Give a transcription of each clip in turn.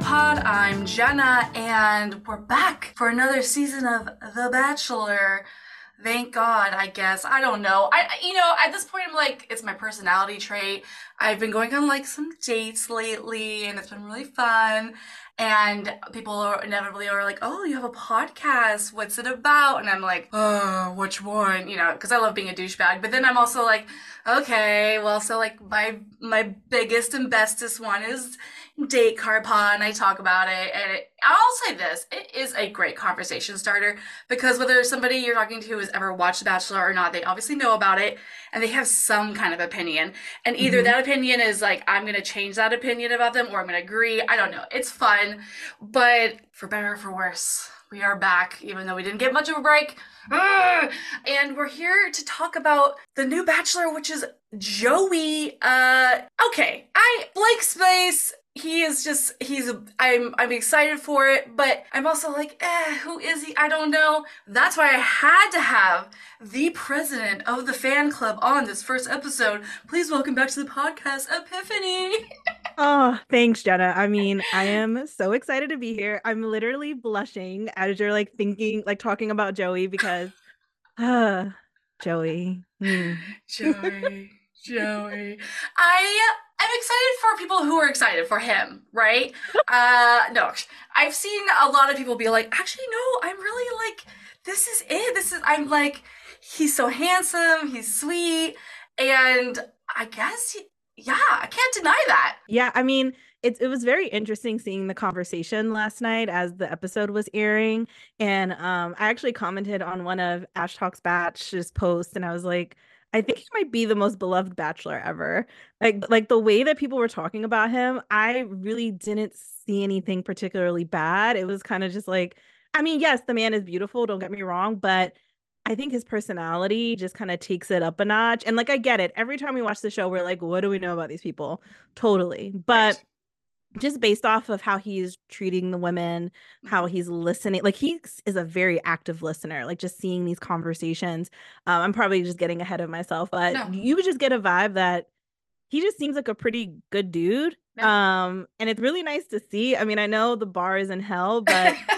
Pod. I'm Jenna, and we're back for another season of The Bachelor. Thank God, I guess. I don't know. I, you know, at this point, I'm like, it's my personality trait. I've been going on like some dates lately, and it's been really fun. And people are inevitably are like, "Oh, you have a podcast. What's it about?" And I'm like, "Oh, which one?" You know, because I love being a douchebag. But then I'm also like, "Okay, well, so like my my biggest and bestest one is Date Card Pod I talk about it. And it, I'll say this, it is a great conversation starter because whether somebody you're talking to has ever watched The Bachelor or not, they obviously know about it and they have some kind of opinion. And either mm-hmm. that opinion is like, I'm going to change that opinion about them or I'm going to agree. I don't know. It's fun, but for better or for worse, we are back, even though we didn't get much of a break. And we're here to talk about the new Bachelor, which is Joey. Uh, okay, I Blake Space he is just he's i'm i'm excited for it but i'm also like eh who is he? I don't know. That's why i had to have the president of the fan club on this first episode. Please welcome back to the podcast epiphany. Oh thanks jenna. I mean i am so excited to be here. I'm literally blushing as you're like thinking like talking about joey because uh joey. Mm. joey joey. I I'm excited for people who are excited for him, right? uh no, I've seen a lot of people be like, actually, no, I'm really like, this is it. This is I'm like, he's so handsome, he's sweet, and I guess he, yeah, I can't deny that. Yeah, I mean, it, it was very interesting seeing the conversation last night as the episode was airing. And um, I actually commented on one of Ash Talks Batch's posts, and I was like, I think he might be the most beloved bachelor ever. Like uh like the way that people were talking about him, I really didn't see anything particularly bad. It was kind of just like I mean, yes, the man is beautiful, don't get me wrong, but I think his personality just kind of takes it up a notch. And like I get it. Every time we watch the show, we're like, what do we know about these people? Totally. But right just based off of how he's treating the women, how he's listening, like he is a very active listener. Like just seeing these conversations, um, I'm probably just getting ahead of myself, but no. you would just get a vibe that he just seems like a pretty good dude. Um, and it's really nice to see. I mean, I know the bar is in hell, but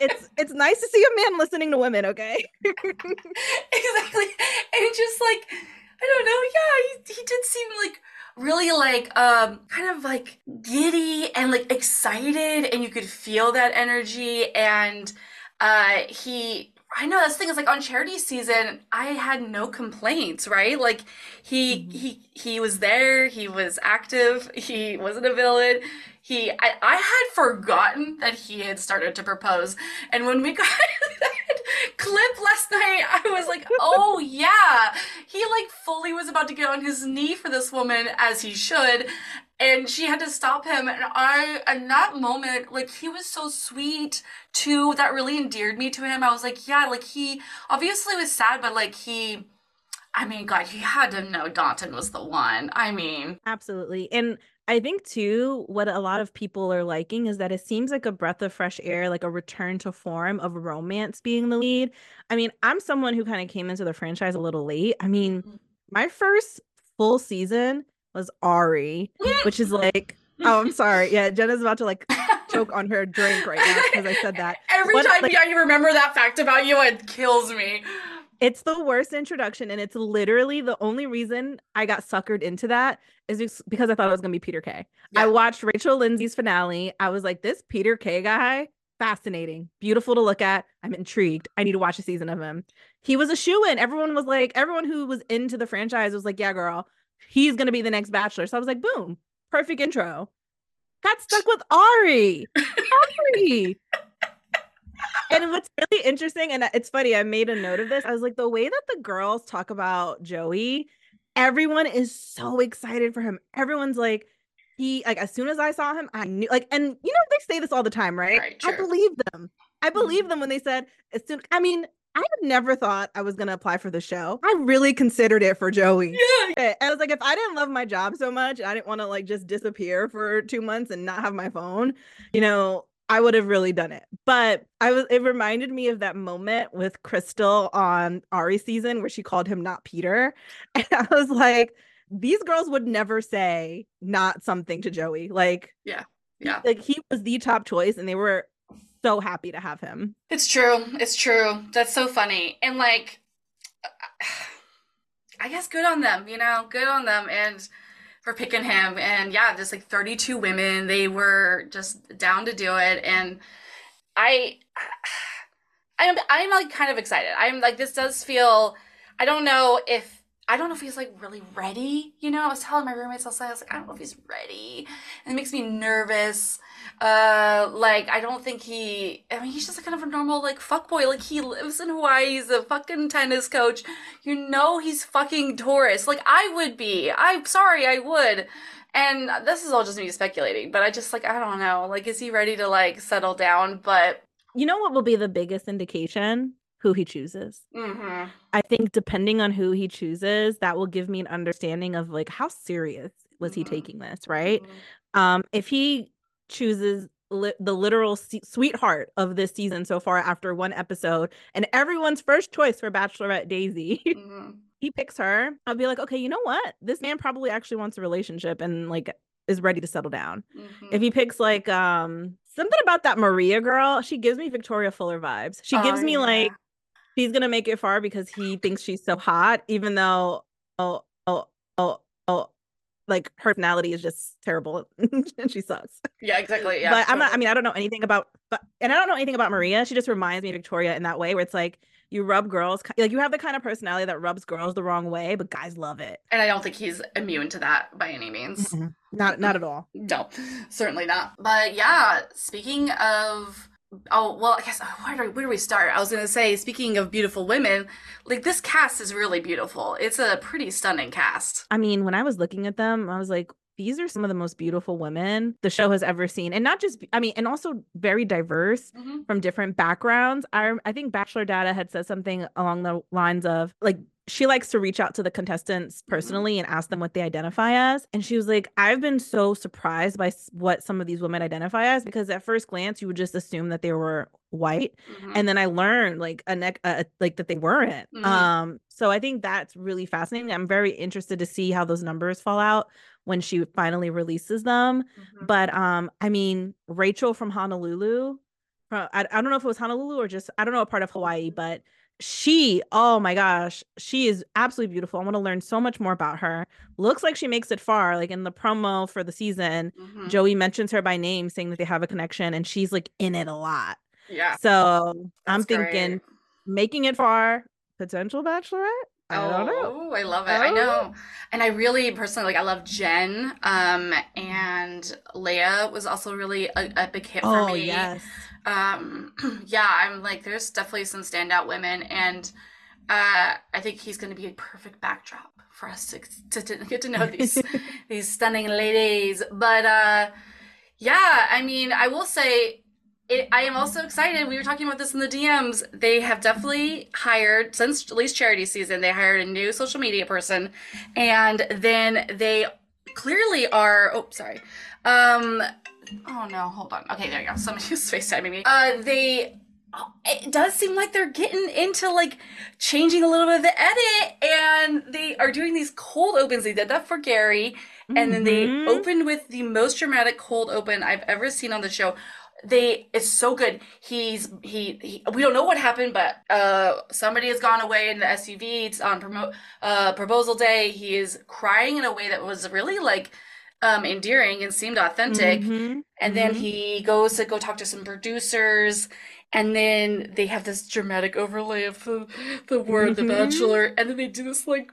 it's it's nice to see a man listening to women. Okay, exactly, and just like I don't know, yeah, he, he did seem like really like um kind of like giddy and like excited and you could feel that energy and uh he I know that's the thing is like on charity season, I had no complaints, right? Like he mm-hmm. he he was there, he was active, he wasn't a villain. He I, I had forgotten that he had started to propose. And when we got that clip last night, I was like, oh yeah. He like fully was about to get on his knee for this woman as he should. And she had to stop him. And i in that moment like he was so sweet too that really endeared me to him. I was like yeah like he obviously was sad but like he i mean god he had to know Dotun was the one. I mean. Absolutely. And I think too, what a lot of people are liking is that it seems like a breath of fresh air, like a return to form of romance being the lead. I mean, I'm someone who kind of came into the franchise a little late. I mean, mm-hmm. my first full season was Ari, which is like, oh, I'm sorry. Yeah, Jenna's about to like choke on her drink right now because I said that. Every what, time like, yeah, you remember that fact about you, it kills me. It's the worst introduction, and it's literally the only reason I got suckered into that is because I thought it was gonna be Peter Kay. Yeah. I watched Rachel Lindsay's finale. I was like, this Peter Kay guy, fascinating, beautiful to look at. I'm intrigued. I need to watch a season of him. He was a shoe in. Everyone was like, everyone who was into the franchise was like, yeah, girl, he's gonna be the next bachelor. So I was like, boom, perfect intro. Got stuck with Ari. Arie. And what's really interesting, and it's funny, I made a note of this. I was like, the way that the girls talk about Joey, everyone is so excited for him. Everyone's like, he like as soon as I saw him, I knew like, and you know, they say this all the time, right? right I believe them. I believe mm-hmm. them when they said as soon. I mean, I had never thought I was going to apply for the show. I really considered it for Joey. Yeah. I was like, if I didn't love my job so much, I didn't want to like just disappear for two months and not have my phone, you know, I would have really done it. But I was, it reminded me of that moment with Krystal on Arie season where she called him not Peter. And I was like, these girls would never say not something to Joey. Like, yeah Yeah. Like he was the top choice and they were so happy to have him. It's true. It's true. That's so funny. And like I guess good on them, you know, good on them and for picking him. And yeah, just like 32 women, they were just down to do it. And I, I'm, I'm like kind of excited. I'm like, this does feel, I don't know if, I don't know if he's like really ready. You know, I was telling my roommates I was like, I don't know if he's ready. And it makes me nervous. Uh, like I don't think he. I mean, he's just a kind of a normal like fuck boy. Like he lives in Hawaii. He's a fucking tennis coach. You know, he's fucking Taurus. Like I would be. I'm sorry, I would. And this is all just me speculating, but I just like I don't know. Like, is he ready to like settle down? But you know what will be the biggest indication? Who he chooses. Mm-hmm. I think depending on who he chooses, that will give me an understanding of like how serious was mm-hmm. he taking this, right? Mm-hmm. Um, if he chooses li- the literal se- sweetheart of this season so far after one episode and everyone's first choice for Bachelorette Daisy. Mm-hmm. he picks her. I'll be like, okay, you know what? This man probably actually wants a relationship and like is ready to settle down. Mm-hmm. If he picks like um something about that Maria girl, she gives me Victoria Fuller vibes. She gives oh, me yeah. like he's gonna make it far because he thinks she's so hot, even though oh oh oh oh like her personality is just terrible and she sucks. Yeah, exactly. Yeah. But. I'm not I mean, I don't know anything about but and I don't know anything about Maria. She just reminds me of Victoria in that way where it's like you rub girls like you have the kind of personality that rubs girls the wrong way, but guys love it. And I don't think he's immune to that by any means. Mm-hmm. Not not at all. No, certainly not. But yeah, speaking of oh well i guess uh, where do, where do we start? I was going to say speaking of beautiful women like this cast is really beautiful. It's a pretty stunning cast. I mean when i was looking at them i was like these are some of the most beautiful women the show has ever seen. And not just i mean and also very diverse mm-hmm. from different backgrounds. I i think bachelor data had said something along the lines of like she likes to reach out to the contestants mm-hmm. personally and ask them what they identify as. And she was like, I've been so surprised by what some of these women identify as because at first glance you would just assume that they were white. Mm-hmm. And then I learned like a neck, uh, like that they weren't. Mm-hmm. Um, so I think that's really fascinating. I'm very interested to see how those numbers fall out when she finally releases them. Mm-hmm. But um, I mean, Rachel from Honolulu, I, I don't know if it was Honolulu or just, I don't know a part of Hawaii, but she oh my gosh she is absolutely beautiful i want to learn so much more about her looks like she makes it far like in the promo for the season mm-hmm. joey mentions her by name saying that they have a connection and she's like in it a lot yeah so That's i'm thinking great. making it far potential bachelorette I don't know. Oh, I love it. Oh. I know. And I really personally like I love Jen. Um and Leah was also really a, a big hit for oh, me. Yes um yeah i'm like there's definitely some standout women and uh i think he's going to be a perfect backdrop for us to, to, to get to know these these stunning ladies but uh yeah i mean i will say it, I am also excited. We were talking about this in the DMs. They have definitely hired since at least charity season. They hired a new social media person, and then they clearly are. Oh, sorry. Um, Oh no, hold on. Okay, there you go. Somebody was FaceTiming me. Uh, they. It does seem like they're getting into like changing a little bit of the edit, and they are doing these cold opens. They did that for Gary, and mm-hmm. then they mm-hmm. opened with the most dramatic cold open I've ever seen on the show they it's so good he's he, he, we don't know what happened but uh somebody has gone away in the suv it's on promo, uh proposal day he is crying in a way that was really like um, endearing and seemed authentic. Mm-hmm. And then mm-hmm. he goes to go talk to some producers. And then they have this dramatic overlay of the, the word mm-hmm. The Bachelor. And then they do this like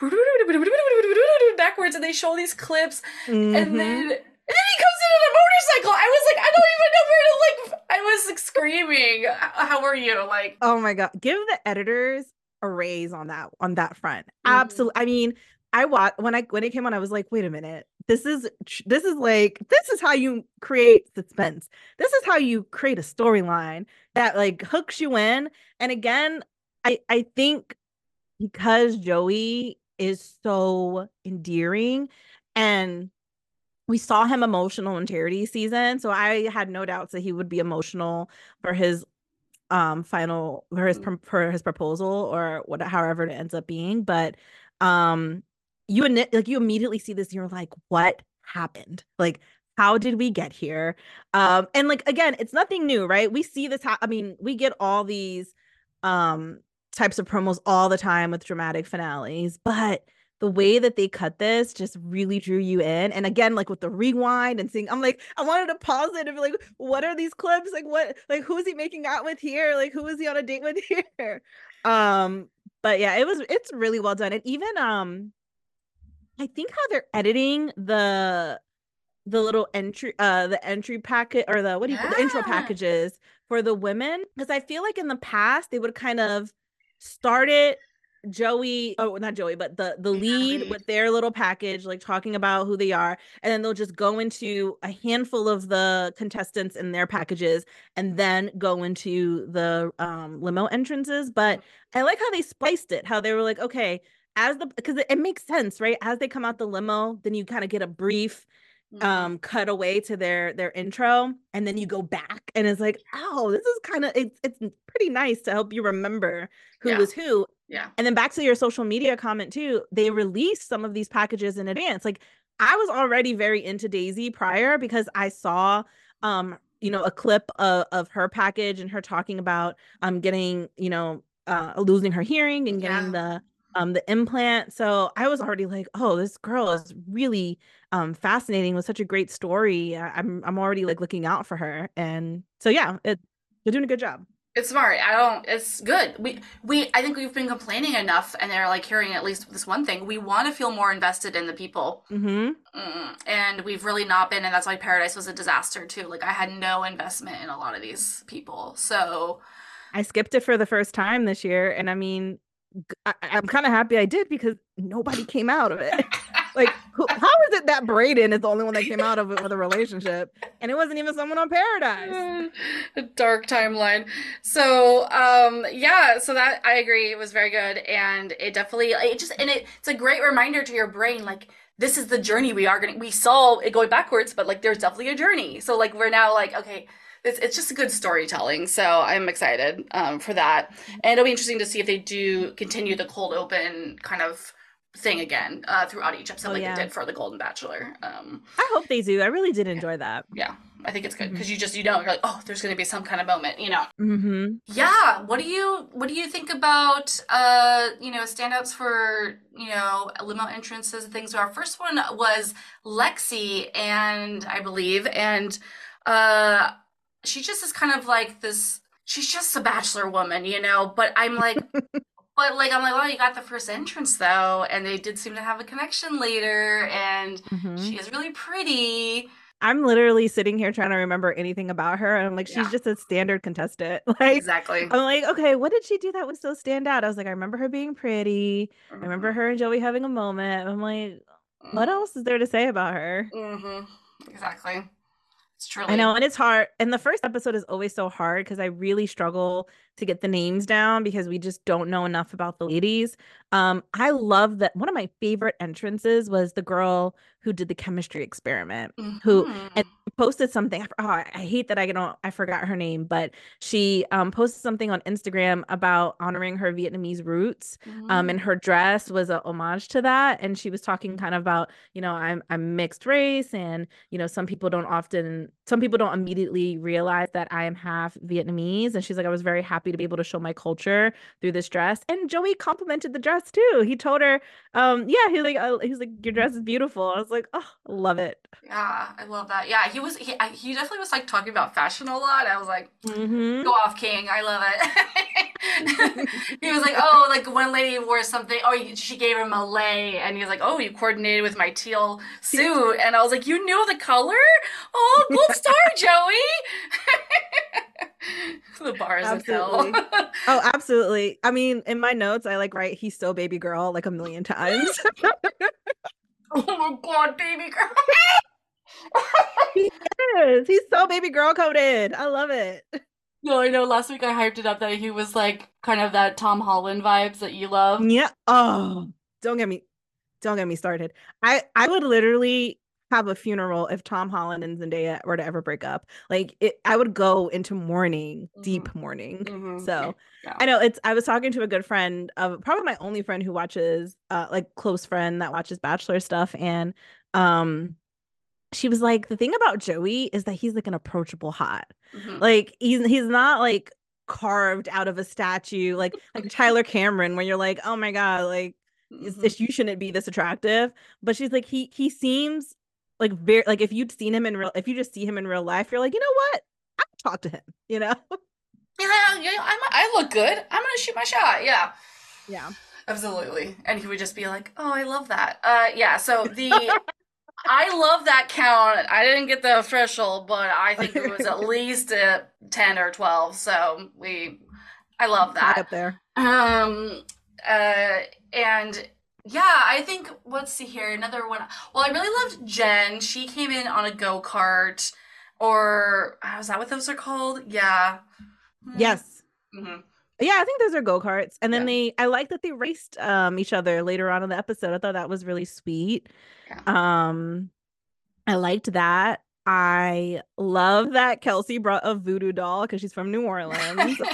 backwards and they show these clips. And then mm-hmm. and then he comes in on a motorcycle. I was like, I don't even know where to like. I was like screaming. How are you? Like, oh my god, give the editors a raise on that on that front. Mm-hmm. Absolutely. I mean, I watched when I when it came on. I was like, wait a minute this is this is like this is how you create suspense this is how you create a storyline that like hooks you in and again i i think because joey is so endearing and we saw him emotional in charity season so i had no doubts that he would be emotional for his um final for his mm. for his proposal or what however it ends up being but um you like you immediately see this and you're like what happened like how did we get here? Um, and like again, it's nothing new, right? We see this. Ha- I mean, we get all these um types of promos all the time with dramatic finales, but the way that they cut this just really drew you in. And again, like with the rewind and seeing, I'm like, I wanted to pause it and be like, what are these clips? Like, what, like, who's he making out with here? Like, who is he on a date with here? Um, but yeah, it was, it's really well done. And even, um, I think how they're editing the, the little entry uh the entry packet or the what do you yeah. the intro packages for the women because i feel like in the past they would kind of start it Joey, oh not Joey, but the the lead with their little package, like talking about who they are, and then they'll just go into a handful of the contestants in their packages, and then go into the um, limo entrances. But I like how they spliced it, how they were like, okay, as the because it, it makes sense, right? As they come out the limo, then you kind of get a brief mm-hmm. um cut away to their their intro and then you go back and it's like oh this is kind of it's it's pretty nice to help you remember who yeah. was who yeah. And then back to your social media comment too, they released some of these packages in advance. Like I was already very into Daisy prior because I saw um you know a clip of, of her package and her talking about um getting you know uh losing her hearing and getting yeah. the um the implant so i was already like oh this girl is really um fascinating with such a great story i'm i'm already like looking out for her and so yeah it they're doing a good job it's smart. I don't. It's good. We we. I think we've been complaining enough, and they're like hearing at least this one thing. We want to feel more invested in the people, mm-hmm. mm, and we've really not been. And that's why Paradise was a disaster too. Like I had no investment in a lot of these people. So I skipped it for the first time this year, and I mean, I, am kind of happy I did because nobody came out of it. like, who, how is it that Brayden is the only one that came out of it with a relationship, and it wasn't even someone on Paradise? A dark timeline. So, um, yeah, so that I agree, it was very good, and it definitely, it just, and it, it's a great reminder to your brain, like this is the journey we are gonna. We saw it going backwards, but like there's definitely a journey. So like we're now like okay it's, it's just a good storytelling. So I'm excited um, for that. And it'll be interesting to see if they do continue the cold open kind of thing again uh, throughout each episode, oh, like yeah. they did for the Golden Bachelor. Um, I hope they do. I really did enjoy that. Yeah, I think it's good because mm-hmm. you just you know you're like oh there's going to be some kind of moment you know. Mm-hmm. Yeah. What do you what do you think about uh you know standouts for you know limo entrances and things? So our first one was Lexi and I believe and uh she just is kind of like this she's just a bachelor woman, you know, but I'm like but like I'm like, well, you got the first entrance though, and they did seem to have a connection later, and mm-hmm. she is really pretty. I'm literally sitting here trying to remember anything about her. And I'm like, she's yeah. just a standard contestant. Like exactly. I'm like, okay, what did she do that would still stand out? I was like, I remember her being pretty. Mm-hmm. I remember mm-hmm. her and Joey having a moment. I'm like, what else is there to say about her? Mm-hmm. Exactly. It's truly. I know, and it's hard. And the first episode is always so hard because I really struggle to get the names down because we just don't know enough about the ladies. Um, I love that one of my favorite entrances was the girl who did the chemistry experiment, mm-hmm. who and posted something. Oh, I hate that I don't I forgot her name, but she um, posted something on Instagram about honoring her Vietnamese roots. Mm-hmm. Um, and mm. her dress was a homage to that. And she was talking kind of about, you know, I'm I'm mixed race, and you know, some people don't often some people don't immediately realize that I am half Vietnamese. And she's like, I was very happy to be able to show my culture through this dress. And Joey complimented the dress too. He told her, um, yeah, he's like, uh, he's like, your dress is beautiful. I was like, oh, love it. Yeah, I love that. Yeah, he was, he, he definitely was like talking about fashion a lot. I was like, mm-hmm. go off, King. I love it. he was like, oh, like one lady wore something. Oh, she gave him a lay, and he was like, oh, you coordinated with my teal suit, and I was like, you knew the color? Oh, gold star, Joey. the bars absolutely. hell. oh, absolutely. I mean, in my notes, I like write "he's so baby girl" like a million times. oh my god, baby girl. he is. He's so baby girl coded. I love it. No, I know. Last week I hyped it up that he was like kind of that Tom Holland vibes that you love. Yeah. Oh, don't get me, don't get me started. I I would literally have a funeral if Tom Holland and Zendaya were to ever break up. Like it, I would go into mourning, mm-hmm. deep mourning. Mm-hmm. So yeah. I know it's. I was talking to a good friend of probably my only friend who watches, uh, like close friend that watches Bachelor stuff, and um, she was like, the thing about Joey is that he's like an approachable hot. Mhm. Like he's he's not like carved out of a statue like like Tyler Cameron, where you're like, oh my god, like is Mhm. this you shouldn't be this attractive. But she's like, he he seems like very like if you'd seen him in real if you just see him in real life, you're like, you know what? I would talk to him, you know? Yeah, yeah, I'm, I look good. I'm gonna shoot my shot. Yeah. Yeah. Absolutely. And he would just be like, "Oh, I love that." Uh yeah, so the I love that count. I didn't get the official, but I think it was at least a 10 or 12. So we I love High that. up there. Um uh and yeah, I think let's see here, another one. Well, I really loved Jen. She came in on a go-kart or uh, is that what those are called? Yeah. Yes. hmm Yeah, I think those are go-karts. And then Yeah. they I like that they raced um each other later on in the episode. I thought that was really sweet. Yeah. Um I liked that. I love that Kelsey brought a voodoo doll because she's from New Orleans.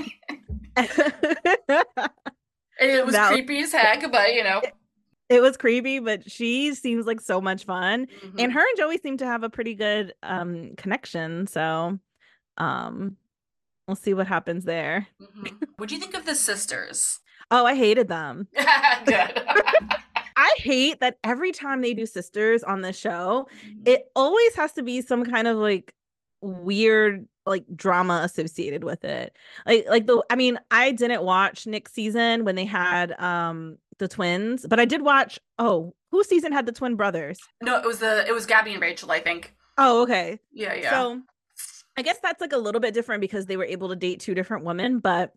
it was That was- creepy as heck, but you know. it was creepy, but she seems like so much fun. mhm. And her and Joey seem to have a pretty good um connection. So um we'll see what happens there. Mhm. What do you think of the sisters? Oh, I hated them. I hate that every time they do sisters on the show, it always has to be some kind of like weird like drama associated with it. Like like the I mean, I didn't watch Nick's season when they had um the twins, but I did watch oh, whose season had the twin brothers? no, it was the it was Gabby and Rachel, I think. Oh, okay. Yeah, yeah. So I guess that's like a little bit different because they were able to date two different women, but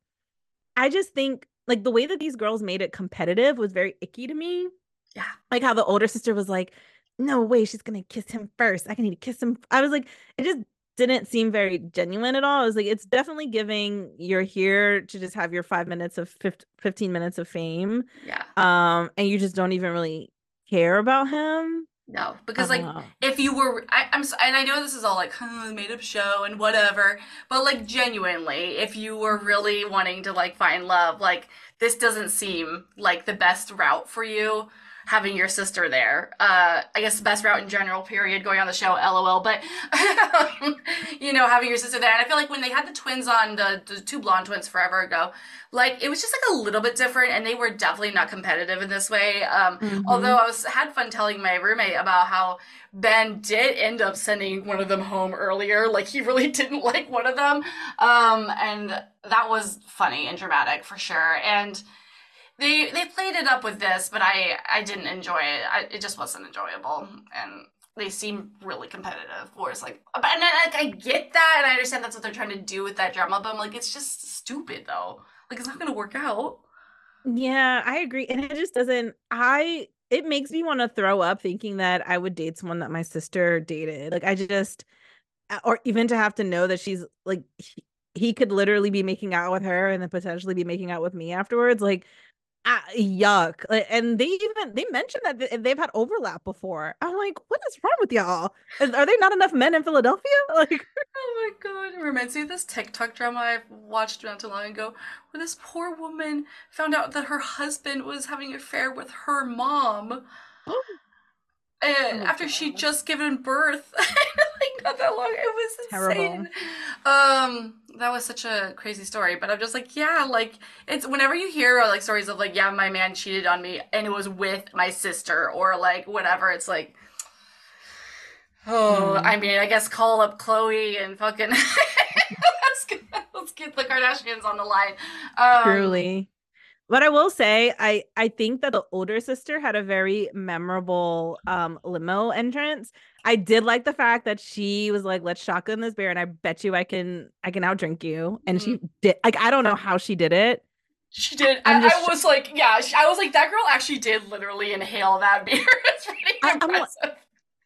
I just think like the way that these girls made it competitive was very icky to me. Yeah. Like how the older sister was like, no way, she's gonna kiss him first. I can need to kiss him. I was like, it just didn't seem very genuine at all. I was like, it's definitely giving you're here to just have your five minutes of 15, 15 minutes of fame. yeah. Um, and you just don't even really care about him. No, because like Uh, if you were I, i'm and i know this is all like huh, made up show and whatever but like genuinely if you were really wanting to like find love like this doesn't seem like the best route for you having your sister there. Uh i guess the best route in general period going on the show lol but you know having your sister there. And i feel like when they had the twins on the, the two blonde twins forever ago like it was just like a little bit different and they were definitely not competitive in this way. Um mhm. Although I was had fun telling my roommate about how Ben did end up sending one of them home earlier, like he really didn't like one of them, um, and that was funny and dramatic for sure. And they they played it up with this, but I I didn't enjoy it. I, it just wasn't enjoyable, and they seem really competitive. Whereas like, but and I, like I get that, and I understand that's what they're trying to do with that drama, but I'm like, it's just stupid though. Like it's not gonna work out. Yeah, I agree. And it just doesn't, I, it makes me want to throw up thinking that I would date someone that my sister dated. Like, I just, or even to have to know that she's like, he, he could literally be making out with her and then potentially be making out with me afterwards. Like, ah, yuck. And they even, they mentioned that they've had overlap before. I'm like, what is wrong with y'all? Are there not enough men in Philadelphia? Like, Oh my god, it reminds me of this TikTok drama I watched not too long ago where this poor woman found out that her husband was having an affair with her mom. And Oh, after she God. just given birth, like not that long, it was Terrible. insane. Um, that was such a crazy story. But I'm just like, yeah, like it's whenever you hear uh, like stories of like, yeah, my man cheated on me and it was with my sister or like whatever, it's like, oh, Hmm. I mean, I guess call up Khloé and fucking let's get let's get the Kardashians on the line. Um, Truly. But I will say, I I think that the older sister had a very memorable um limo entrance. I did like the fact that she was like, "Let's shotgun this beer, and I bet you I can I can outdrink you." And she did. Like, I don't know how she did it. She did. I'm I, I was like, yeah, I was like, that girl actually did literally inhale that beer. it's pretty I- I'm impressive.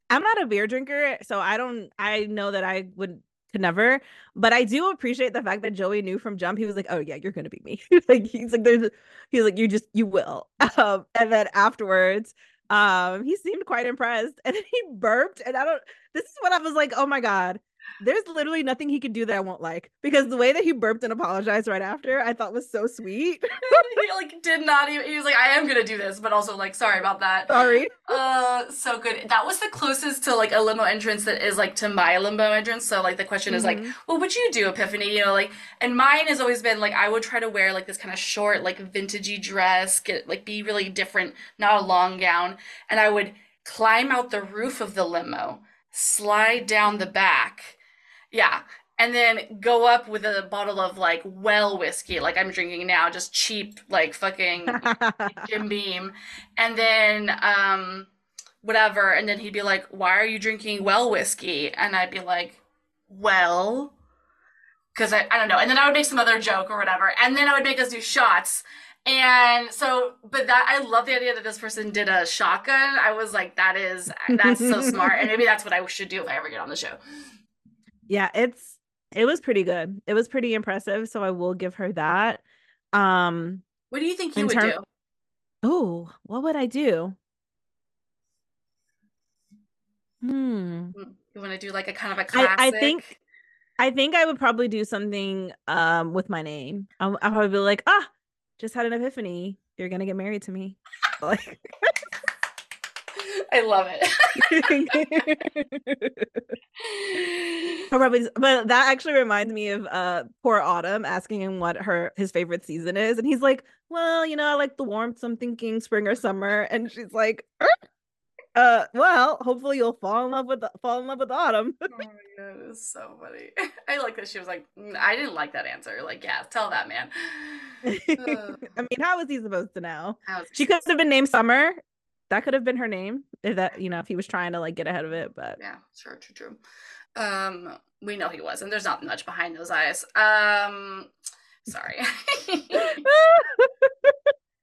I'm not a beer drinker, so I don't. I know that I would could never, but I do appreciate the fact that Joey knew from jump. He was like, "Oh yeah, you're gonna be me." like he's like, "There's," he's like, "You just you will." Um, and then afterwards, um, he seemed quite impressed, and then he burped, and I don't. This is what I was like, "Oh my god." There's literally nothing he could do that I won't like because the way that he burped and apologized right after I thought was so sweet. he like did not even he was like, I am gonna do this, but also like sorry about that. Sorry. Uh so good. That was the closest to like a limo entrance that is like to my limbo entrance. So like the question is like, Mhm. what would you do, Epiphany? You know, like and mine has always been like I would try to wear like this kind of short, like vintagey dress, get like be really different, not a long gown, and I would climb out the roof of the limo, slide down the back. Yeah. And then go up with a bottle of like well whiskey, like I'm drinking now, just cheap, like fucking Jim Beam. And then um whatever. And then he'd be like, Why are you drinking well whiskey? And I'd be like, Well, because I, I don't know. And then I would make some other joke or whatever. And then I would make us do shots. And so, but that I love the idea that this person did a shotgun. I was like, that is that's so smart. And maybe that's what I should do if I ever get on the show. Yeah, it's it was pretty good. It was pretty impressive, so I will give her that. Um What do you think you would term- do? oh, what would I do? Hmm. You want to do like a kind of a classic? I think I think I would probably do something um with my name. I'll, I'll probably be like, ah, just had an epiphany. You're gonna get married to me. Like I love it. Probably, but that actually reminds me of uh poor Autumn asking him what her his favorite season is, and he's like, "Well, you know, I like the warmth. So I'm thinking spring or summer." And she's like, "Er, "Uh, well, hopefully you'll fall in love with fall in love with autumn." oh my god, it's so funny. I like that she was like, "Mm, I didn't like that answer. Like, yeah, tell that man. I mean, how was he supposed to know? She could have been named Summer. That could have been her name if that, you know, if he was trying to like get ahead of it. But Yeah, sure, true, true. Um, we know he wasn't. There's not much behind those eyes. Um, sorry.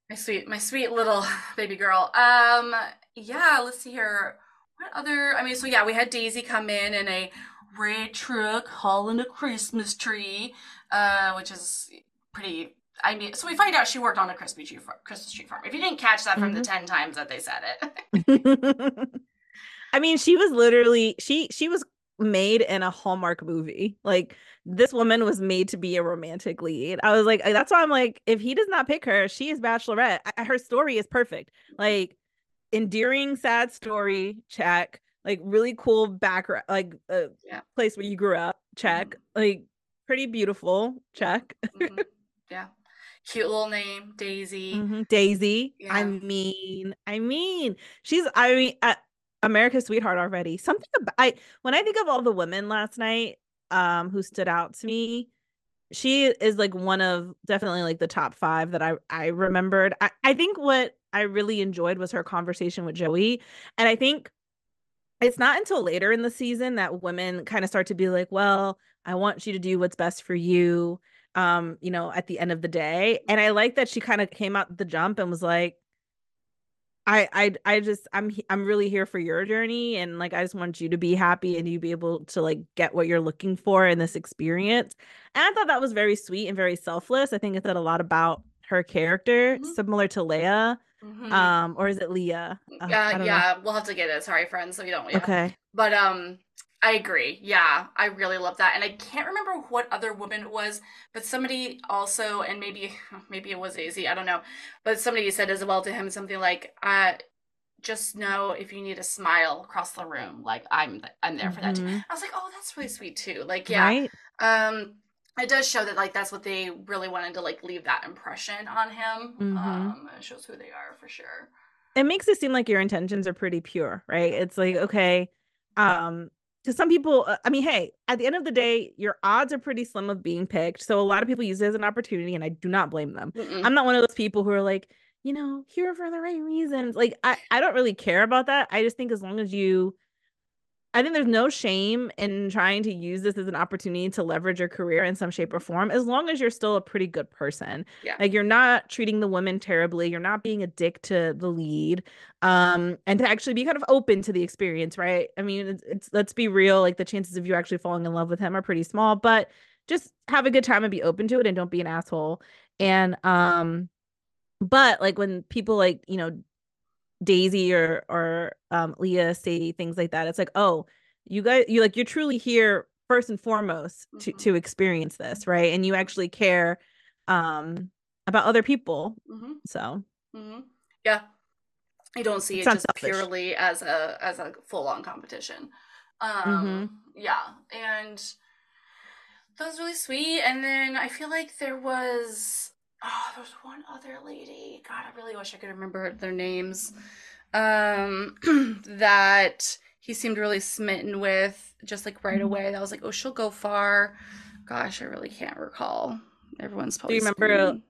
my sweet, my sweet little baby girl. Um, yeah, let's see here. What other? I mean, so yeah, we had Daisy come in in a red truck hauling a Christmas tree, uh, which is pretty. I mean, so we find out she worked on a Christmas tree farm. Christmas tree farm. If you didn't catch that from the ten times that they said it, I mean, she was literally she she was made in a Hallmark movie. Like this woman was made to be a romantic lead. I was like, that's why I'm like, if he does not pick her, she is Bachelorette. I, her story is perfect. Like endearing, sad story, check. Like really cool background, like a Yeah. place where you grew up, check. Like pretty beautiful, check. Mhm. yeah, cute little name, Daisy. Mhm. Daisy. I mean, I mean, she's I mean, uh, America's sweetheart already. Something about I when I think of all the women last night um who stood out to me, she is like one of definitely like the top 5 that I I remembered. I I think what I really enjoyed was her conversation with Joey, and I think it's not until later in the season that women kind of start to be like, "Well, I want you to do what's best for you." um you know at the end of the day and i like that she kind of came out the jump and was like i i i just i'm i'm really here for your journey and like i just want you to be happy and you be able to like get what you're looking for in this experience and i thought that was very sweet and very selfless i think it said a lot about her character Mhm. similar to leia Mhm. um or is it leah Uh, I yeah, know. yeah, we'll have to get it. Sorry, friends, so we don't. Yeah. okay But um, I agree. Yeah, I really love that, and I can't remember what other woman it was, but somebody also, and maybe maybe it was Daisy. I don't know, but somebody said as well to him something like, "Uh, just know if you need a smile across the room, like I'm I'm there for that." Too. Mhm. I was like, "Oh, that's really sweet too." Like, yeah, right um, it does show that like that's what they really wanted to like leave that impression on him. Mhm. Um, it shows who they are for sure. it makes it seem like your intentions are pretty pure, right? It's like, okay, um, to some people, uh, I mean, hey, at the end of the day, your odds are pretty slim of being picked. So a lot of people use it as an opportunity, and I do not blame them. Mm-mm. I'm not one of those people who are like, you know, here for the right reasons. Like, I, I don't really care about that. I just think as long as you, I think there's no shame in trying to use this as an opportunity to leverage your career in some shape or form, as long as you're still a pretty good person. Yeah. Like you're not treating the women terribly, you're not being a dick to the lead, um, and to actually be kind of open to the experience, right? I mean, it's, it's let's be real, like the chances of you actually falling in love with him are pretty small, but just have a good time and be open to it and don't be an asshole. And um, but like when people like, you know, Daisy or or um Leah say things like that, it's like, oh, you guys you like you're truly here first and foremost to Mhm. to experience this, right? And you actually care um about other people. hmm So hmm Yeah. I don't see It's it just selfish. purely as a as a full on competition. Mm-hmm. Um yeah, and that was really sweet. And then I feel like there was oh, there was one other lady. God, I really wish I could remember their names. Um that he seemed really smitten with just like right Mhm. away. That was like, oh, she'll go far. Gosh, I really can't recall. Everyone's supposed. do you remember screaming.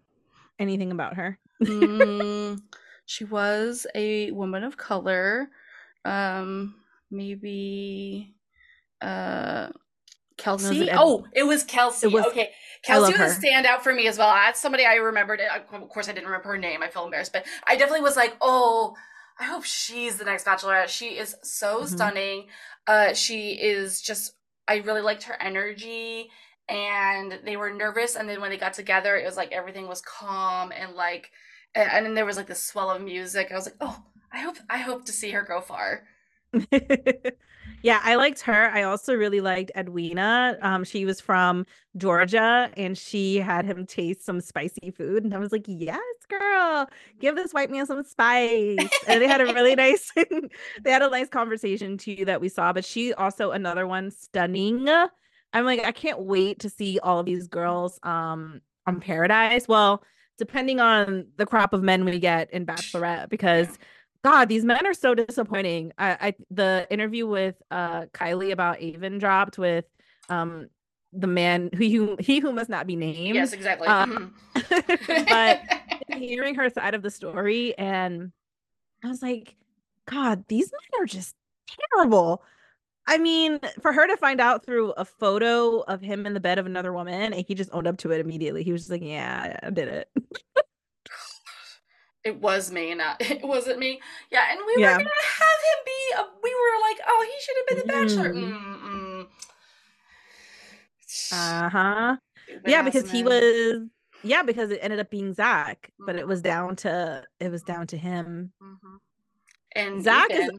anything about her? Mm, she was a woman of color. Um, maybe uh Kelsey. Ed- oh, it was Kelsey. It was- okay. Kelsey was a standout for me as well. That's somebody I remembered. Of course, I didn't remember her name. I feel embarrassed, but I definitely was like, oh, I hope she's the next bachelorette. She is so Mhm. stunning. Uh, she is just, I really liked her energy. And they were nervous. And then when they got together, it was like everything was calm and like, and and then there was like this swell of music. I was like, oh, I hope, I hope to see her go far. yeah, I liked her. I also really liked Edwina. Um, she was from Georgia and she had him taste some spicy food. And I was like, Yes, girl, give this white man some spice. And they had a really nice they had a nice conversation too that we saw. But she also another one stunning. I'm like, I can't wait to see all of these girls um on Paradise. Well, depending on the crop of men we get in Bachelorette, because God, these men are so disappointing. I, I the interview with uh Kylee about Aven dropped with um the man who you he who must not be named. Yes, exactly. Mhm. but hearing her side of the story and I was like, God, these men are just terrible. I mean, for her to find out through a photo of him in the bed of another woman and he just owned up to it immediately. He was just like, Yeah, I did it. It was me, not it wasn't me. Yeah, and we Yeah. were gonna have him be. A, we were like, oh, he should have been the bachelor. Mm. Uh-huh. Stupid yeah because he was yeah because it ended up being zach but it Mhm. was down to it was down to him Mhm. And Zach is-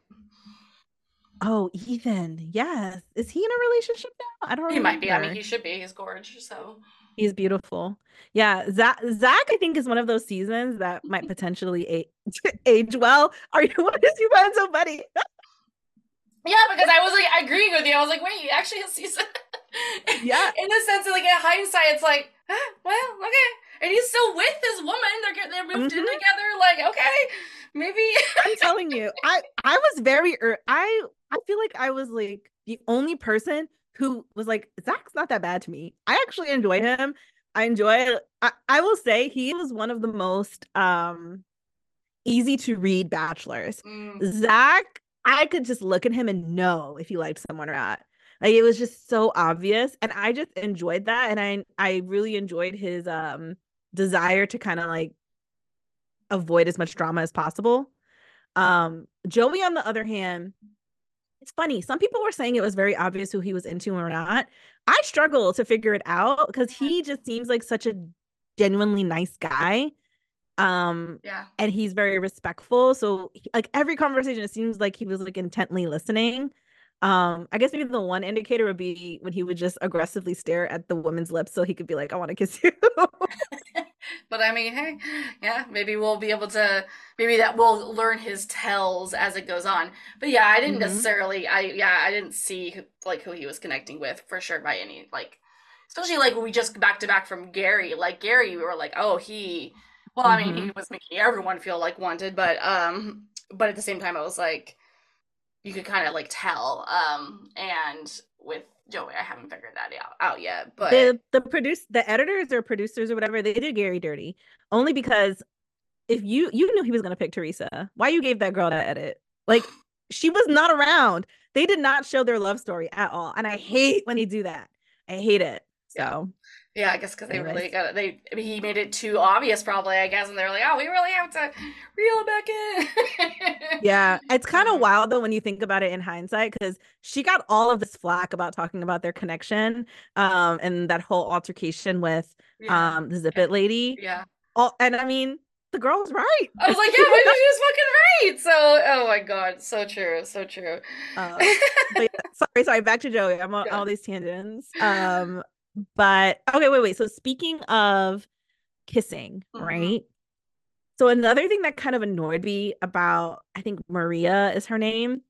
oh ethan yes is he in a relationship now i don't he might be. I mean, he should be. He's gorgeous. So he's beautiful yeah zach zach i think is one of those seasons that might potentially age, age well are you what is you find so funny yeah, because I was like agreeing with you. I was like, wait, actually, a season. Yeah. In the sense of like in hindsight, it's like, ah, well, okay, and he's still with his woman. They're they're moved in Mhm. together. Like, okay, maybe. i'm telling you i i was very er- i i feel like i was like the only person who was like zach's not that bad to me. I actually enjoyed him. I enjoy I, I will say he was one of the most um easy to read bachelors. Mm. zach i could just look at him and know if he liked someone or not. Like it was just so obvious and i just enjoyed that and i i really enjoyed his um desire to kind of like avoid as much drama as possible. Um joey on the other hand it's funny some people were saying it was very obvious who he was into or not. I struggle to figure it out because he just seems like such a genuinely nice guy um Yeah. and he's very respectful so like every conversation it seems like he was like intently listening. Um i guess maybe the one indicator would be when he would just aggressively stare at the woman's lips so he could be like i want to kiss you But I mean, hey, yeah, maybe we'll be able to, maybe that we'll learn his tells as it goes on. But yeah, I didn't Mhm. necessarily, I, yeah, I didn't see who, like who he was connecting with for sure by any, like, especially like when we just back to back from Gary. Like Gary, we were like, oh, he, well, I mean, he was making everyone feel like wanted, but, um, but at the same time, I was like, you could kind of like tell. Um, and with Joey, I haven't figured that out, out yet, but the the produce the editors or producers or whatever they did Gary dirty only because if you you knew he was gonna pick Theresa, why you gave that girl that edit? Like she was not around. They did not show their love story at all, and I hate when they do that. I hate it. So Yeah, I guess because they really got it. They I mean, he made it too obvious, probably. I guess, and they're like, "Oh, we really have to reel it back in." yeah, it's kind of wild though when you think about it in hindsight because she got all of this flack about talking about their connection, um, and that whole altercation with yeah, um the Zip It lady. yeah, all and I mean, the girl was right. I was like, yeah, but she was fucking right. So, oh my god, so true, so true. Uh, but yeah, sorry, sorry. Back to Joey. I'm on all these tangents. Um, but okay, wait, wait. So speaking of kissing, mm-hmm. right? So another thing that kind of annoyed me about, I think Maria is her name.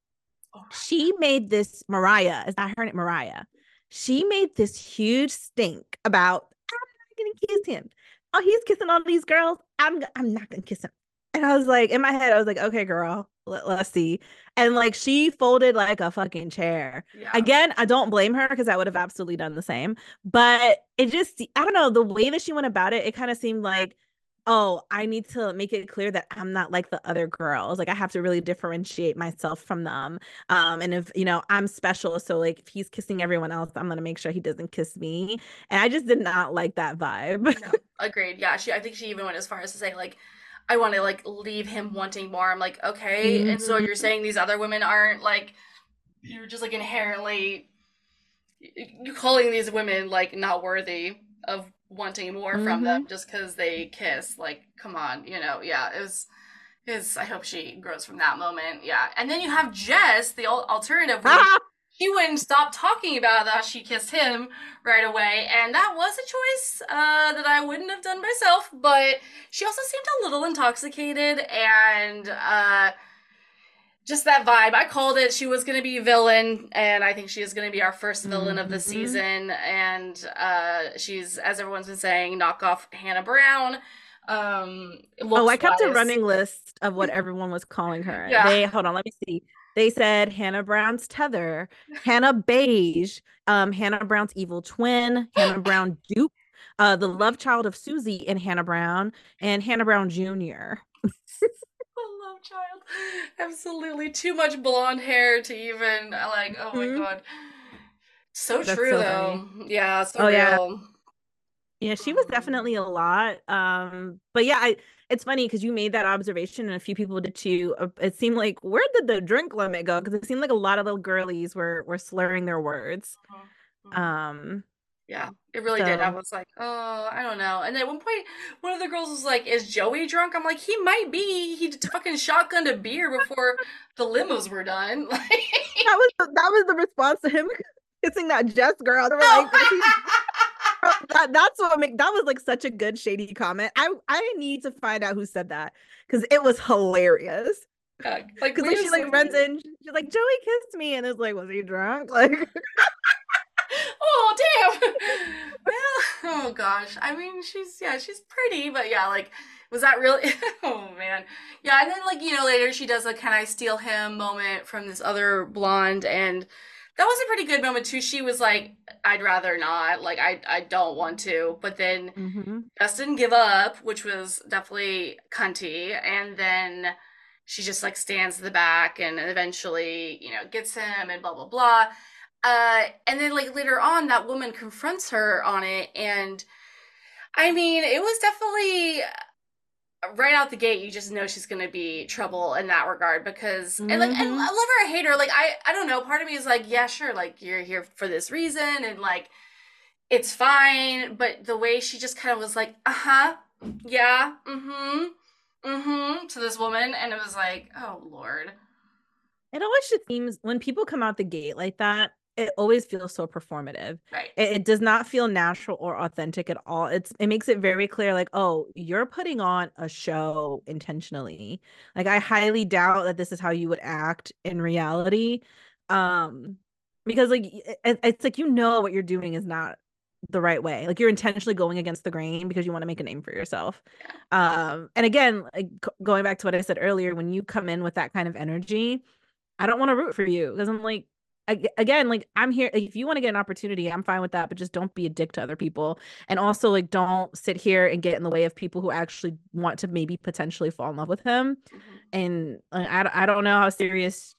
Oh, she made this Mariah. Is that her name? Mariah. She made this huge stink about I'm not gonna kiss him. Oh, he's kissing all these girls. I'm I'm not gonna kiss him. And I was like, in my head, I was like, okay, girl, let, us see. And like she folded like a fucking chair. Yeah. Again, I don't blame her because I would have absolutely done the same. But it just, I don't know, the way that she went about it, it kind of seemed like oh, I need to make it clear that I'm not like the other girls. Like I have to really differentiate myself from them. Um, and if you know I'm special, so like if he's kissing everyone else, I'm gonna make sure he doesn't kiss me. And I just did not like that vibe. no, agreed. Yeah, she. I think she even went as far as to say like. I want to like leave him wanting more. I'm like, okay. Mm-hmm. And so you're mm-hmm. saying these other women aren't like you're just like inherently you're calling these women like not worthy of wanting more mm-hmm. from them mm-hmm. just because they kiss. Like, come on, you know? Yeah, it was. Is I hope she grows from that moment. Yeah, and then you have Jess, the alternative. She wouldn't stop talking about how she kissed him right away, and that was a choice uh, that I wouldn't have done myself. But she also seemed a little intoxicated, and uh, just that vibe. I called it. She was going to be villain, and I think she is going to be our first villain mm-hmm. of the mm-hmm. season. And uh, she's, as everyone's been saying, knock off Hannah Brown. Um, oh, I kept a running list of what everyone was calling her. Yeah. They hold on, let me see. They said Hannah Brown's tether, Hannah Beige, um, Hannah Brown's evil twin, Hannah Brown dupe, uh, the love child of Susie and Hannah Brown, and Hannah Brown Jr A love child. Absolutely too much blonde hair to even like. Oh mm-hmm. my god. So That's true so though. Funny. Yeah. So oh real. yeah. Yeah, she was definitely a lot. Um, but yeah, I it's funny because you made that observation and a few people did too. Uh, it seemed like where did the drink limit go? Because it seemed like a lot of little girlies were were slurring their words. Mm-hmm. Um, yeah, it really so. did. I was like, oh, I don't know. And at one point, one of the girls was like, "Is Joey drunk?" I'm like, "He might be. He fucking shotgunned a beer before the limos were done." that was the, that was the response to him kissing that Jess girl. They were like, that, that's what make that was like such a good shady comment. I I need to find out who said that because it was hilarious. Like because she like runs in, she's like Joey kissed me, and it's like, was he drunk? Like oh damn. well, oh gosh. I mean, she's yeah, she's pretty, but yeah, like was that really oh man yeah and then like you know later she does a can i steal him moment from this other blonde and that was a pretty good moment too. She was like i'd rather not. Like i i don't want to. But then mm-hmm. didn't give up which was definitely cunty. And then she just like stands in the back and eventually you know gets him and blah blah blah. Uh, and then like later on, that woman confronts her on it, and I mean, it was definitely right out the gate. You just know she's gonna be trouble in that regard because, mm-hmm. and like, and I mm-hmm. love her, I hate her. Like, I, I don't know. Part of me is like, yeah, sure, like you're here for this reason, and like it's fine. But the way she just kind of was like, uh huh, yeah, mm hmm, mm hmm, to this woman, and it was like, oh lord. It always just seems when people come out the gate like that, it always feels so performative. Right. It, it, does not feel natural or authentic at all. It's it makes it very clear, like, oh, you're putting on a show intentionally. Like, I highly doubt that this is how you would act in reality. Um, because like it, it's like you know what you're doing is not the right way. Like you're intentionally going against the grain because you want to make a name for yourself. Um, and again, like going back to what I said earlier, when you come in with that kind of energy, I don't want to root for you because I'm like again like i'm here if you want to get an opportunity i'm fine with that but just don't be a dick to other people and also like don't sit here and get in the way of people who actually want to maybe potentially fall in love with him mm-hmm. and uh, I, I don't know how serious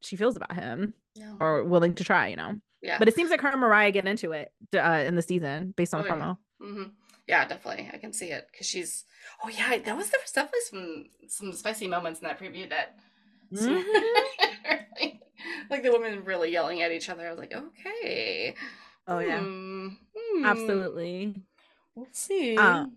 she feels about him or willing to try you know yeah but it seems like her and mariah get into it uh, in the season based on oh, the promo yeah. Mm-hmm. yeah definitely i can see it because she's oh yeah that was there was definitely some some spicy moments in that preview that mm-hmm. like the women really yelling at each other. I was like, okay. Oh yeah, hmm. Hmm. absolutely. We'll see. Um,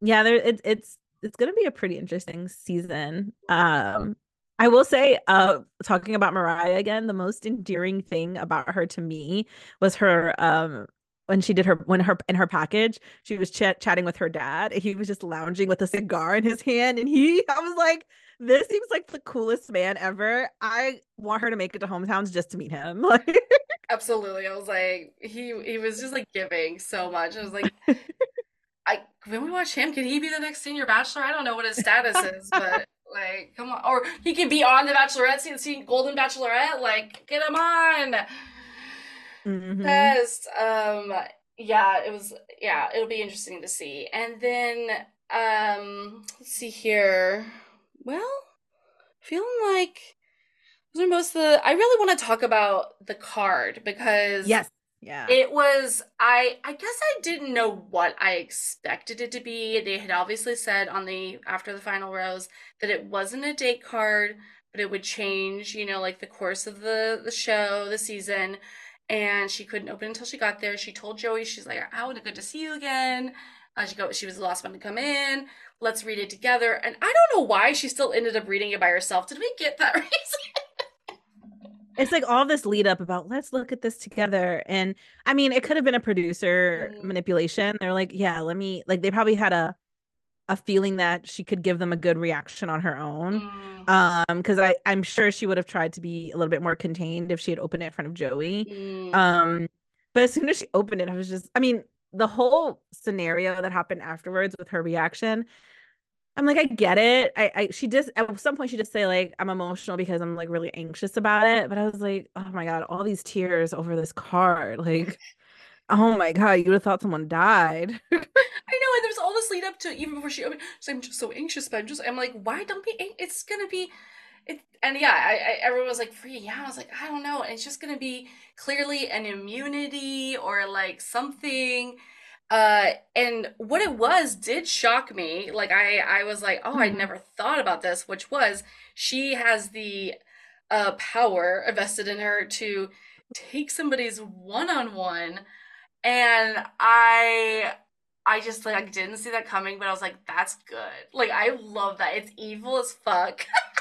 yeah, there it's it's it's gonna be a pretty interesting season. Um, I will say, uh, talking about Mariah again, the most endearing thing about her to me was her um when she did her when her in her package she was ch- chatting with her dad he was just lounging with a cigar in his hand and he i was like this seems like the coolest man ever i want her to make it to hometowns just to meet him like absolutely i was like he he was just like giving so much i was like i when we watch him can he be the next senior bachelor i don't know what his status is but like come on or he could be on the bachelorette scene see golden bachelorette like get him on mm-hmm. best. Um, yeah, it was. Yeah, it'll be interesting to see. And then, um, let's see here. Well, feeling like those are most of the. I really want to talk about the card because yes, yeah, it was. I I guess I didn't know what I expected it to be. They had obviously said on the after the final rose that it wasn't a date card, but it would change. You know, like the course of the the show, the season and she couldn't open until she got there. She told Joey, she's like, "I would good to see you again." Uh, she go, she was the last one to come in. Let's read it together. And I don't know why she still ended up reading it by herself. Did we get that reason? it's like all this lead up about let's look at this together. And I mean, it could have been a producer mm. manipulation. They're like, yeah, let me like they probably had a a feeling that she could give them a good reaction on her own. Mm. Um, because I I'm sure she would have tried to be a little bit more contained if she had opened it in front of Joey. Mm. Um, but as soon as she opened it, I was just I mean, the whole scenario that happened afterwards with her reaction. I'm like, I get it. I, I she just at some point she just say like I'm emotional because I'm like really anxious about it. But I was like, oh my god, all these tears over this card, like Oh my god, you would have thought someone died. I know, and there's all this lead up to even before she opened. So I'm just so anxious, but I'm just I'm like, why don't be? It's gonna be, it. And yeah, I, I everyone was like free. Yeah, I was like, I don't know. It's just gonna be clearly an immunity or like something. Uh, and what it was did shock me. Like I I was like, oh, I mm-hmm. never thought about this. Which was she has the uh power vested in her to take somebody's one on one and I I just like I didn't see that coming, but I was like, that's good. Like I love that. It's evil as fuck.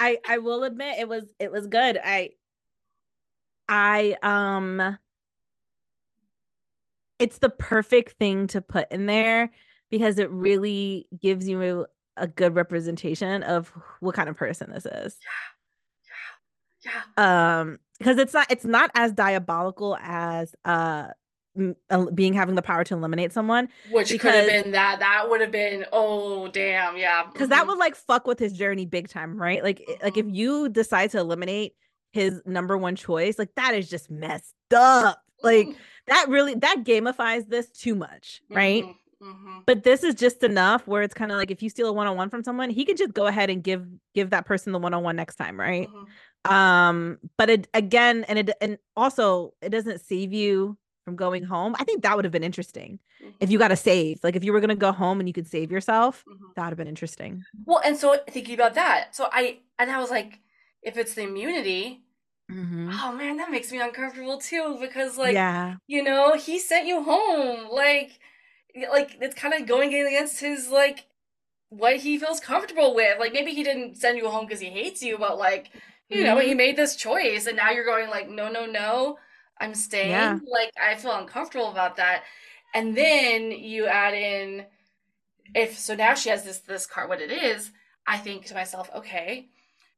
I I will admit it was it was good. I I um it's the perfect thing to put in there because it really gives you a, a good representation of what kind of person this is. Yeah. Yeah. Yeah. Um because it's not it's not as diabolical as uh being having the power to eliminate someone which could have been that that would have been oh damn yeah because mm-hmm. that would like fuck with his journey big time right like mm-hmm. like if mm-hmm. you decide to eliminate his number one choice like that is just messed up like mm-hmm. that really that gamifies this too much right mm-hmm. mm-hmm. but this is just enough where it's kind of like if you steal a one-on-one from someone he can just go ahead and give give that person the one-on-one next time right um but it again and it and also it doesn't save you from going home i think that would have been interesting mm-hmm. if you got to save like if you were going to go home and you could save yourself mm-hmm. that would have been interesting well and so thinking about that so i and i was like if it's the immunity mm-hmm. oh man that makes me uncomfortable too because like yeah you know he sent you home like like it's kind of going against his like what he feels comfortable with like maybe he didn't send you home because he hates you but like you know, he mm-hmm. made this choice and now you're going like, no, no, no, I'm staying. Yeah. Like I feel uncomfortable about that. And then you add in if so now she has this this car, what it is, I think to myself, okay.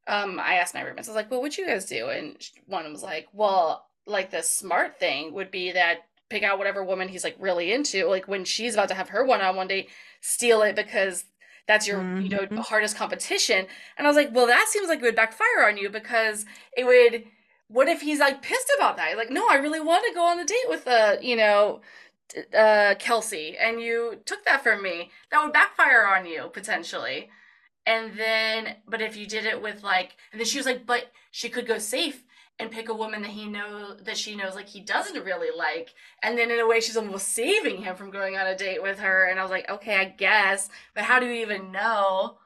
Um, I asked my roommates, I was like, well, what'd you guys do? And one was like, well, like the smart thing would be that pick out whatever woman he's like really into, like when she's about to have her one on one date, steal it because that's your mm-hmm. you know mm-hmm. hardest competition and i was like well that seems like it would backfire on you because it would what if he's like pissed about that? Like no i really want to go on the date with uh you know uh kelsey and you took that from me. That would backfire on you potentially. And then but if you did it with like and then she was like but she could go safe and pick a woman that he know that she knows like he doesn't really like. And then in a way she's almost saving him from going on a date with her. And i was like okay i guess but how do you even know?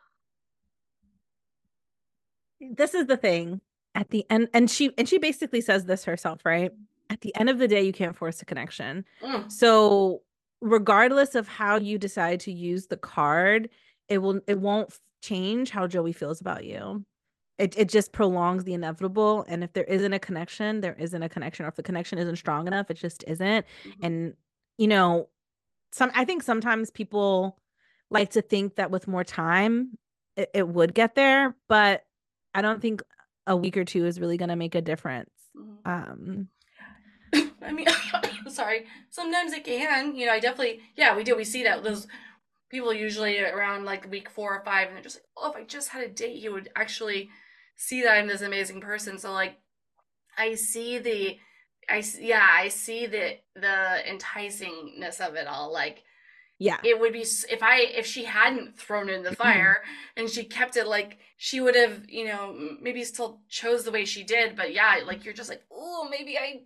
This is the thing at the end and she and she basically says this herself right at the end of the day you can't force a connection mm. so regardless of how you decide to use the card, it will it won't change how Joey feels about you. It it just prolongs the inevitable. And if there isn't a connection, there isn't a connection. Or if the connection isn't strong enough, it just isn't. Mm-hmm. And you know, some I think sometimes people like to think that with more time it, it would get there, but I don't think a week or two is really gonna make a difference. Mm-hmm. Um I mean, sorry. Sometimes it can. You know, I definitely, yeah, we do. We see that those people usually around like week four or five, and they're just like, oh, if I just had a date, he would actually see that I'm this amazing person. So like, I see the, I yeah, I see the the enticingness of it all. Like, yeah, it would be if I if she hadn't thrown it in the fire and she kept it like she would have, you know, maybe still chose the way she did. But yeah, like you're just like, oh, maybe I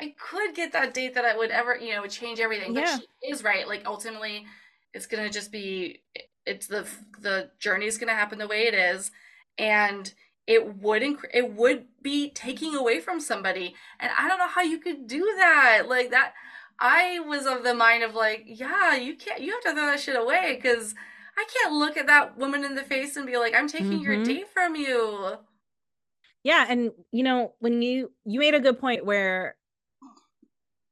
I could get that date that I would ever, you know, would change everything. But yeah. she is right. Like ultimately, it's gonna just be it's the the journey's gonna happen the way it is, and it would inc- it would be taking away from somebody, and I don't know how you could do that. Like that, I was of the mind of like, yeah, you can't, you have to throw that shit away because. I can't look at that woman in the face and be like, I'm taking mm-hmm. your date from you. Yeah, and you know, when you you made a good point where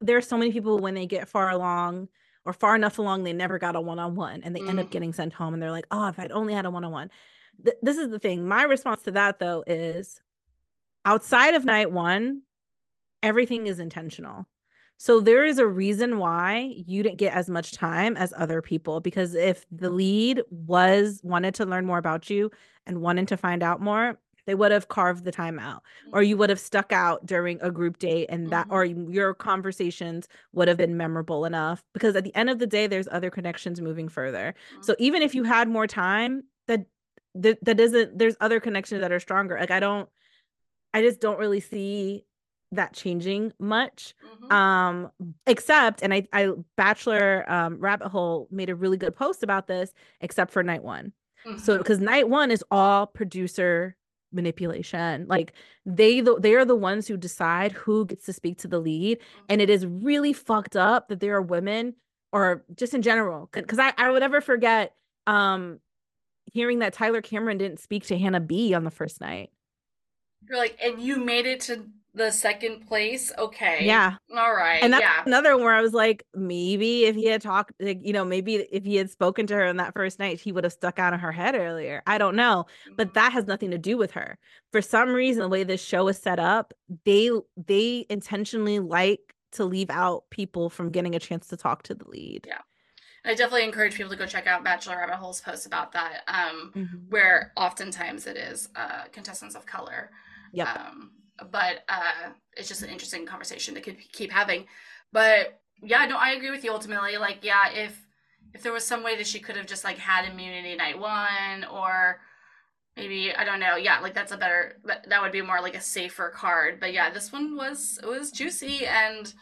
there are so many people when they get far along or far enough along, they never got a one on one and they mm. end up mm. getting sent home and they're like, oh, if I'd only had a one on one. This is the thing. My response to that, though, is outside of night one, everything is intentional. So there is a reason why you didn't get as much time as other people because if the lead was wanted to learn more about you and wanted to find out more, they would have carved the time out or you would have stuck out during a group date and that or mm-hmm. your conversations would have been memorable enough because at the end of the day there's other connections moving further so mm-hmm. even if you had more time that that, that doesn't there's other connections that are stronger like i don't i just don't really see that changing much mm-hmm. um except and i i bachelor um rabbit hole made a really good post about this except for night one mm-hmm. so because night one is all producer manipulation like they the, they are the ones who decide who gets to speak to the lead and it is really fucked up that there are women or just in general because I, I would never forget um hearing that tyler cameron didn't speak to hannah b on the first night you're like and you made it to the second place. Okay. Yeah. All right. And that's yeah. another one where I was like, maybe if he had talked, like, you know, maybe if he had spoken to her on that first night, he would have stuck out of her head earlier. I don't know. But mm-hmm. that has nothing to do with her. For some reason, the way this show is set up, they they intentionally like to leave out people from getting a chance to talk to the lead. Yeah. I definitely encourage people to go check out Bachelor Rabbit Hole's post about that, um, mm-hmm. where oftentimes it is uh, contestants of color. Yeah. Um, but uh, it's just an interesting conversation to keep having. But yeah, no, I agree with you. Ultimately, like, yeah, if if there was some way that she could have just like had immunity night one, or maybe I don't know, yeah, like that's a better that, that would be more like a safer card. But yeah, this one was it was juicy, and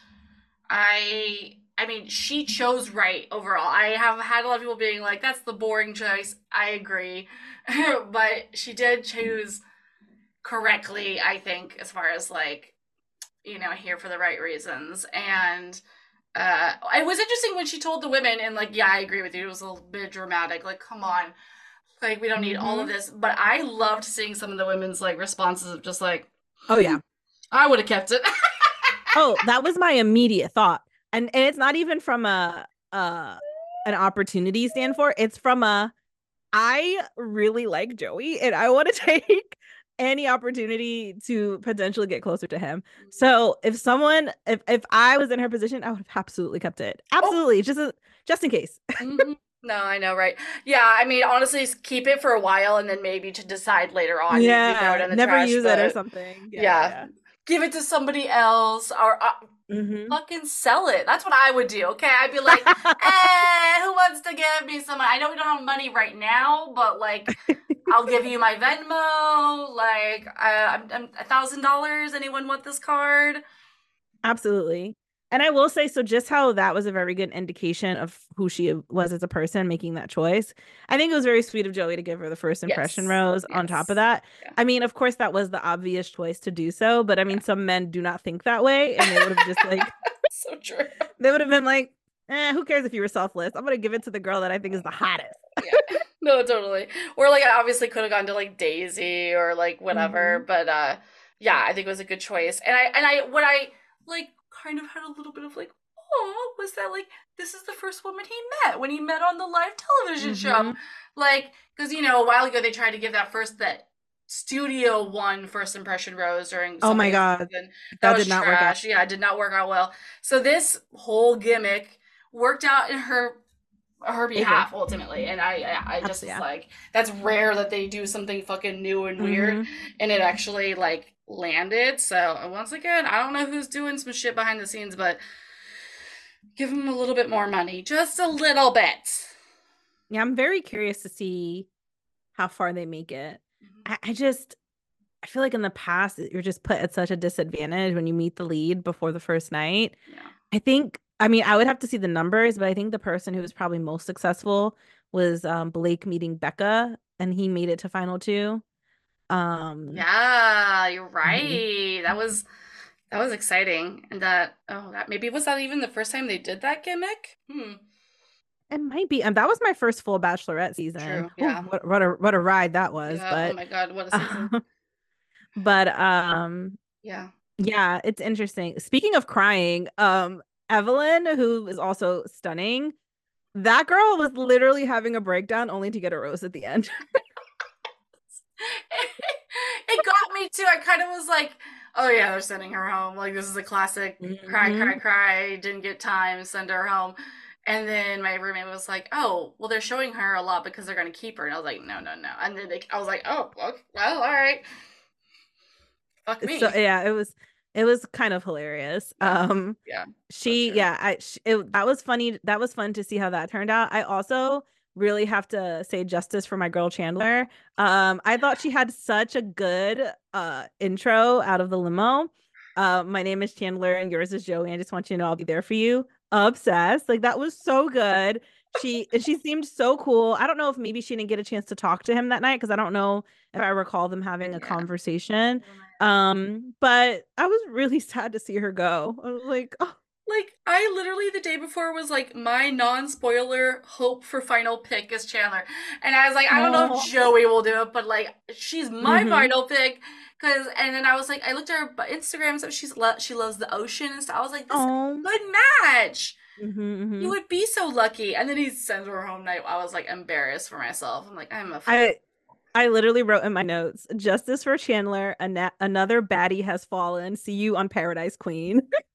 I I mean, she chose right overall. I have had a lot of people being like, "That's the boring choice." I agree, but she did choose correctly, I think, as far as like, you know, here for the right reasons. And uh, it was interesting when she told the women, and like, yeah, I agree with you. It was a little bit dramatic. Like, come on, like we don't need mm-hmm. all of mm-hmm. this. But I loved seeing some of the women's like responses of just like, oh yeah, I would have kept it. oh, that was my immediate thought, and and it's not even from a uh an opportunity stand for. It's from a I really like Joey and I want to take any opportunity to potentially get closer to him. Mm-hmm. So if someone, if if I was in her position, I would have absolutely kept it. Oh. Absolutely, oh. just a, just in case. mm-hmm. No, I know, right? Yeah, I mean, honestly, keep it for a while and then maybe to decide later on. Yeah, never trash, use it or something. Yeah, yeah. yeah, give it to somebody else or. Uh, Mm-hmm. Fucking sell it. That's what I would do. Okay, I'd be like, eh, who wants to give me some? I know we don't have money right now, but like, I'll give you my Venmo. Like, uh, I'm a thousand dollars. Anyone want this card? Absolutely. And I will say, so just how that was a very good indication of who she was as a person making that choice. I think it was very sweet of Joey to give her the first impression yes. rose yes. on top of that. Yeah. I mean, of course, that was the obvious choice to do so, but I mean, yeah. some men do not think that way. And they would have just like, so true. They would have been like, eh, who cares if you were selfless? I'm gonna give it to the girl that I think is the hottest. yeah. No, totally. Or like I obviously could have gone to like Daisy or like whatever, mm-hmm. but uh yeah, I think it was a good choice. And I and I what I like kind of had a little bit of like oh was that like this is the first woman he met when he met on the live television mm-hmm. show like because you know a while ago they tried to give that first that studio one first impression rose during oh my god that, that did not trash. work out yeah it did not work out well so this whole gimmick worked out in her her behalf mm-hmm. ultimately and i i, I just yeah. like that's rare that they do something fucking new and weird mm-hmm. and it actually like landed so once again i don't know who's doing some shit behind the scenes but give him a little bit more money just a little bit yeah i'm very curious to see how far they make it I, I just I feel like in the past you're just put at such a disadvantage when you meet the lead before the first night. Yeah. I think I mean I would have to see the numbers, but I think the person who was probably most successful was um, Blake meeting Becca, and he made it to final two. Um, yeah, you're right. Mm-hmm. That was that was exciting, and that oh that maybe was that even the first time they did that gimmick. Hmm. It might be. And that was my first full bachelorette season. True, yeah. Ooh, what, what, a what a ride that was. Yeah, but oh my god, what a season. but um yeah. Yeah, it's interesting. Speaking of crying, um Evelyn, who is also stunning, that girl was literally having a breakdown only to get a rose at the end. it got me too. I kind of was like, oh yeah, they're sending her home. Like this is a classic mm-hmm. cry, cry, cry, didn't get time, send her home. And then my roommate was like, "Oh, well, they're showing her a lot because they're going to keep her." And I was like, "No, no, no." And then they, I was like, "Oh, okay, well, all right." Fuck me. So yeah, it was it was kind of hilarious. Um, yeah, she, yeah, I she, it, that was funny. That was fun to see how that turned out. I also really have to say justice for my girl Chandler. Um, I thought she had such a good uh intro out of the limo. Uh, my name is Chandler and yours is Joey. I just want you to know I'll be there for you obsessed. Like that was so good. She she seemed so cool. I don't know if maybe she didn't get a chance to talk to him that night because I don't know if I recall them having a yeah. conversation. Um, but I was really sad to see her go. I was like, oh. Like I literally the day before was like my non-spoiler hope for final pick is Chandler, and I was like, I don't know if. Joey will do it, but like she's my mm-hmm. final pick Cause and then I was like, I looked at her Instagram stuff. She's lo- she loves the ocean and stuff. I was like, this oh. good match. Mm-hmm, mm-hmm. You would be so lucky. And then he sends her home night. I was like embarrassed for myself. I'm like, I'm a. I I literally wrote in my notes, "Justice for Chandler. An- another baddie has fallen. See you on Paradise Queen."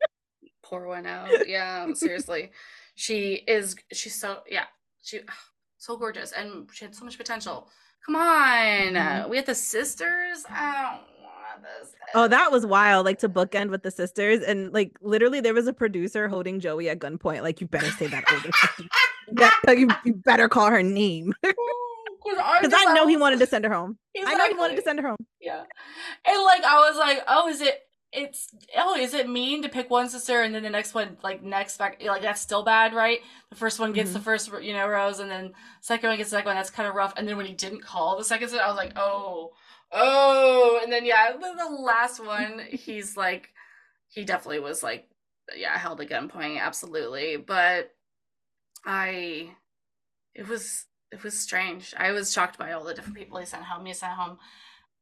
Pour one out. Yeah, seriously, she is. She's so yeah. She so gorgeous, and she had so much potential. Come on. Mm-hmm. We had the sisters. Oh, Oh, that was wild. Like to bookend with the sisters, and like literally, there was a producer holding Joey at gunpoint. Like, you better say that older sister. You, you better call her name. Because I know he wanted to send her home. Exactly. I know he wanted to send her home. Yeah, and like I was like, oh, is it? It's oh, is it mean to pick one sister and then the next one like next back like that's still bad, right? The first one gets mm-hmm. the first you know rose, and then second one gets the second one. That's kind of rough. And then when he didn't call the second sister, I was like, oh oh, and then yeah, the, the last one, he's like, he definitely was like, yeah, held at gunpoint, absolutely. But I, it was it was strange. I was shocked by all the different people he sent home. He sent home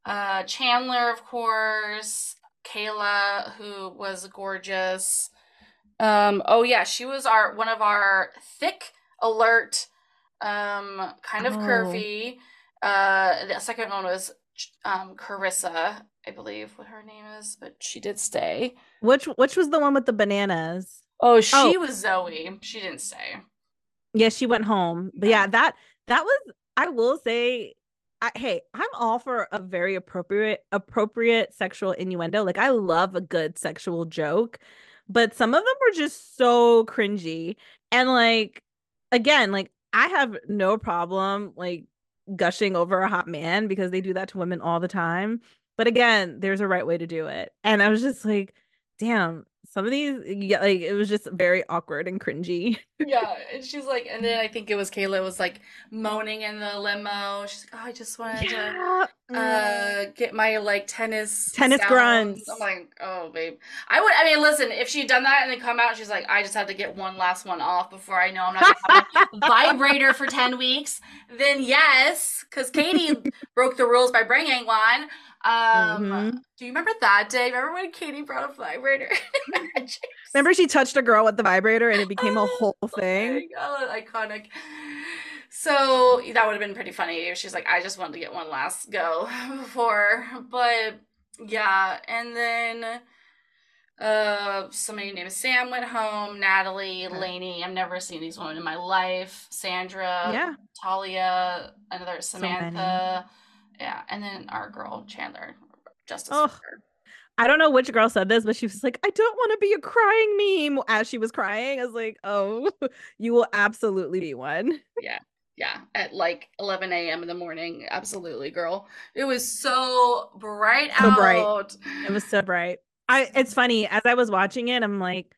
uh, Chandler, of course, Kayla, who was gorgeous. Um, oh yeah, she was our one of our thick alert, um, kind of oh. curvy. Uh, the second one was um, Carissa, I believe what her name is, but she did stay. Which which was the one with the bananas? Oh, she oh. was Zoe. She didn't stay. Yeah, she went home. But yeah, that that was I will say I, hey, I'm all for a very appropriate appropriate sexual innuendo. Like I love a good sexual joke, but some of them were just so cringy. And like again, like I have no problem like gushing over a hot man because they do that to women all the time. But again, there's a right way to do it. And I was just like, damn, some of these yeah, like it was just very awkward and cringy. yeah. And she's like, and then I think it was Kayla was like moaning in the limo. She's like, Oh, I just wanted yeah. to uh get my like tennis Tennis sounds. grunts. I'm like, oh babe. I would I mean listen, if she'd done that and then come out, she's like, I just have to get one last one off before I know I'm not gonna have a vibrator for 10 weeks, then yes, because Katie broke the rules by bringing one. Um Mhm. do you remember that day? Remember when Katie brought a vibrator? Remember she touched a girl with the vibrator and it became a whole thing? Oh, iconic. So that would have been pretty funny if she's like, I just wanted to get one last go before. But yeah, and then uh somebody named Sam went home, Natalie. Lainey. I've never seen these women in my life. Sandra, Yeah. Talia, another. Samantha. Yeah, and then our girl Chandler. Justice Oh. for. I don't know which girl said this, but she was like, I don't want to be a crying meme as she was crying. I was like, oh, you will absolutely be one. Yeah, yeah, at like 11 a.m. in the morning. Absolutely, girl. It was so bright So out. bright. It was so bright. I it's funny as I was watching it, I'm like,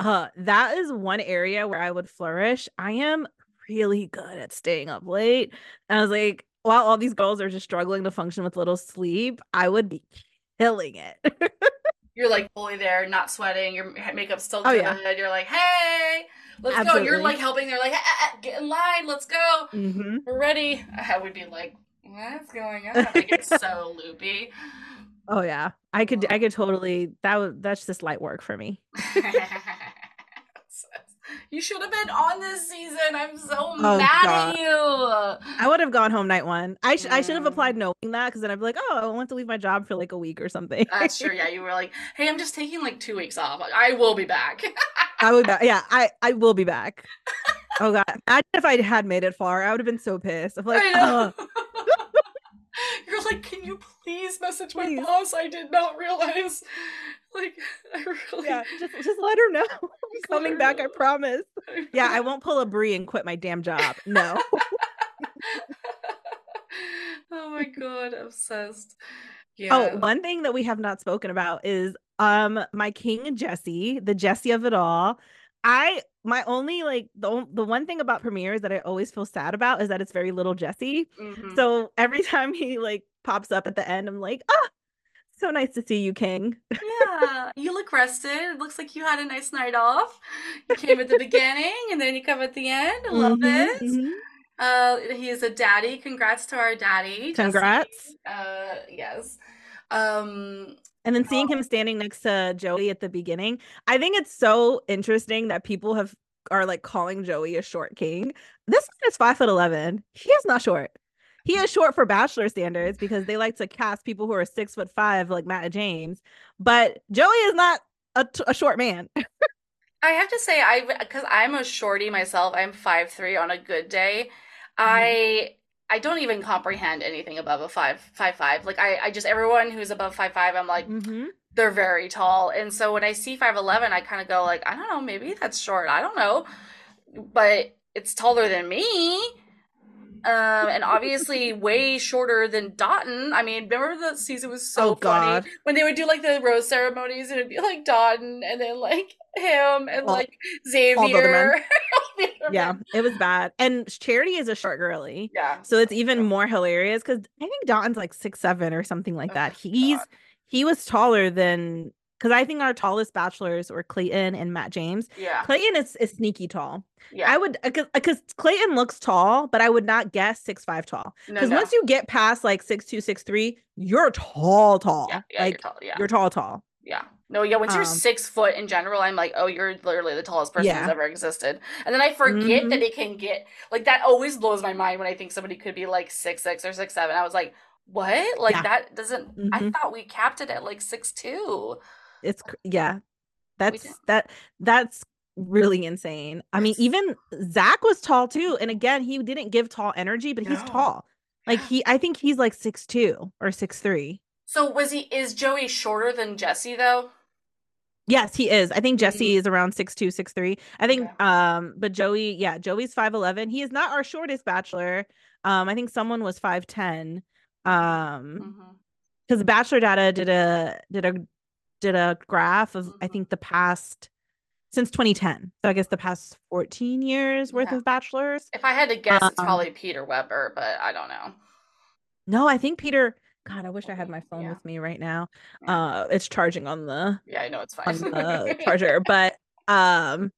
uh, that is one area where I would flourish. I am really good at staying up late. And I was like, while all these girls are just struggling to function with little sleep, I would be killing it. You're like fully there, not sweating. Your makeup's still Oh, good. yeah. You're like, hey, let's go. You're like helping. They're like, "Ah, get in line. Let's go. hmm We're ready. I would be like, what's going on? I get so loopy. Oh yeah. I could I could totally that that's just light work for me. you should have been on this season. I'm so Oh, mad God. at you. I would have gone home night one. I sh- I should have Mm. applied knowing that because then I'd be like, oh, I want to leave my job for like a week or something. That's true. Yeah, you were like, hey, I'm just taking like two weeks off. I will be back. I would, yeah, I I will be back. Oh god, imagine if I had made it far. I would have been so pissed. I'm like, I know. "Ugh." You're like, can you please message my boss? I did not realize. Like, I really. yeah, just just let her know. I'm coming back. I promise. Yeah, I won't pull a brie and quit my damn job. No. oh my god, obsessed. Yeah. Oh, one thing that we have not spoken about is um my king Jesse, the Jesse of it all. I my only like the the one thing about premieres that I always feel sad about is that it's very little Jesse. Mhm. So every time he like pops up at the end, I'm like, ah, so nice to see you, King. yeah, you look rested. It looks like you had a nice night off. You came at the beginning and then you come at the end. I love Mhm, it. mhm. Uh, he is a daddy. Congrats to our daddy. Jesse. Congrats. Uh, yes. Um, And then seeing him standing next to Joey at the beginning, I think it's so interesting that people have are like calling Joey a short king. This man is five foot eleven. He is not short. He is short for bachelor standards because they like to cast people who are six foot five, like Matt James. But Joey is not a, t- a short man. I have to say, I because I'm a shorty myself. I'm five three on a good day. Mm-hmm. I I don't even comprehend anything above a five five five. Like I I just everyone who's above five five, I'm like Mhm. they're very tall. And so when I see five eleven, I kind of go like I don't know, maybe that's short. I don't know, but it's taller than me. Um, and obviously way shorter than Dotun. I mean, remember the season was so Oh, God. funny when they would do like the rose ceremonies and it'd be like Dotun and then like him and All- like all the other men. Xavier. All the other Yeah, it was bad. And Charity is a short girly. yeah. So it's even more hilarious because I think Don's like six seven or something like oh that. Oh, He's God. he was taller than because I think our tallest bachelors were Clayton and Matt James. Yeah. Clayton is, is sneaky tall. Yeah. I would because Clayton looks tall, but I would not guess six five tall. no, Because no. once you get past like six two six three, you're tall tall. yeah, yeah, like you're tall. Yeah. you're tall tall. Yeah. No, yeah, once you're Um, six foot in general, I'm like, oh, you're literally the tallest person Yeah. who's ever existed. And then I forget Mhm. that it can get like that always blows my mind when I think somebody could be like six six or six seven. I was like, what? Like Yeah. that doesn't I Mhm. thought we capped it at like six two. It's yeah. That's that that's really insane. I mean, even Zach was tall too. And again, he didn't give tall energy, but he's No. tall. Like he I think he's like six two or six three. So was he is Joey shorter than Jesse though? Yes, he is. I think Jesse is around six two, six three. I think Mm-hmm. Okay. um, but Joey, yeah, Joey's five eleven. He is not our shortest bachelor. Um, I think someone was five ten. Um, because Bachelor Data did a did a did a graph of I Mhm. think the past since 2010. So I guess the past 14 years worth Yeah. of bachelors. If I had to guess, it's Um, probably Peter Weber, but I don't know. No, I think Peter. God, I wish I had my phone Yeah. with me right now. Uh, it's charging on the Yeah, I know it's on fine. the charger, but um,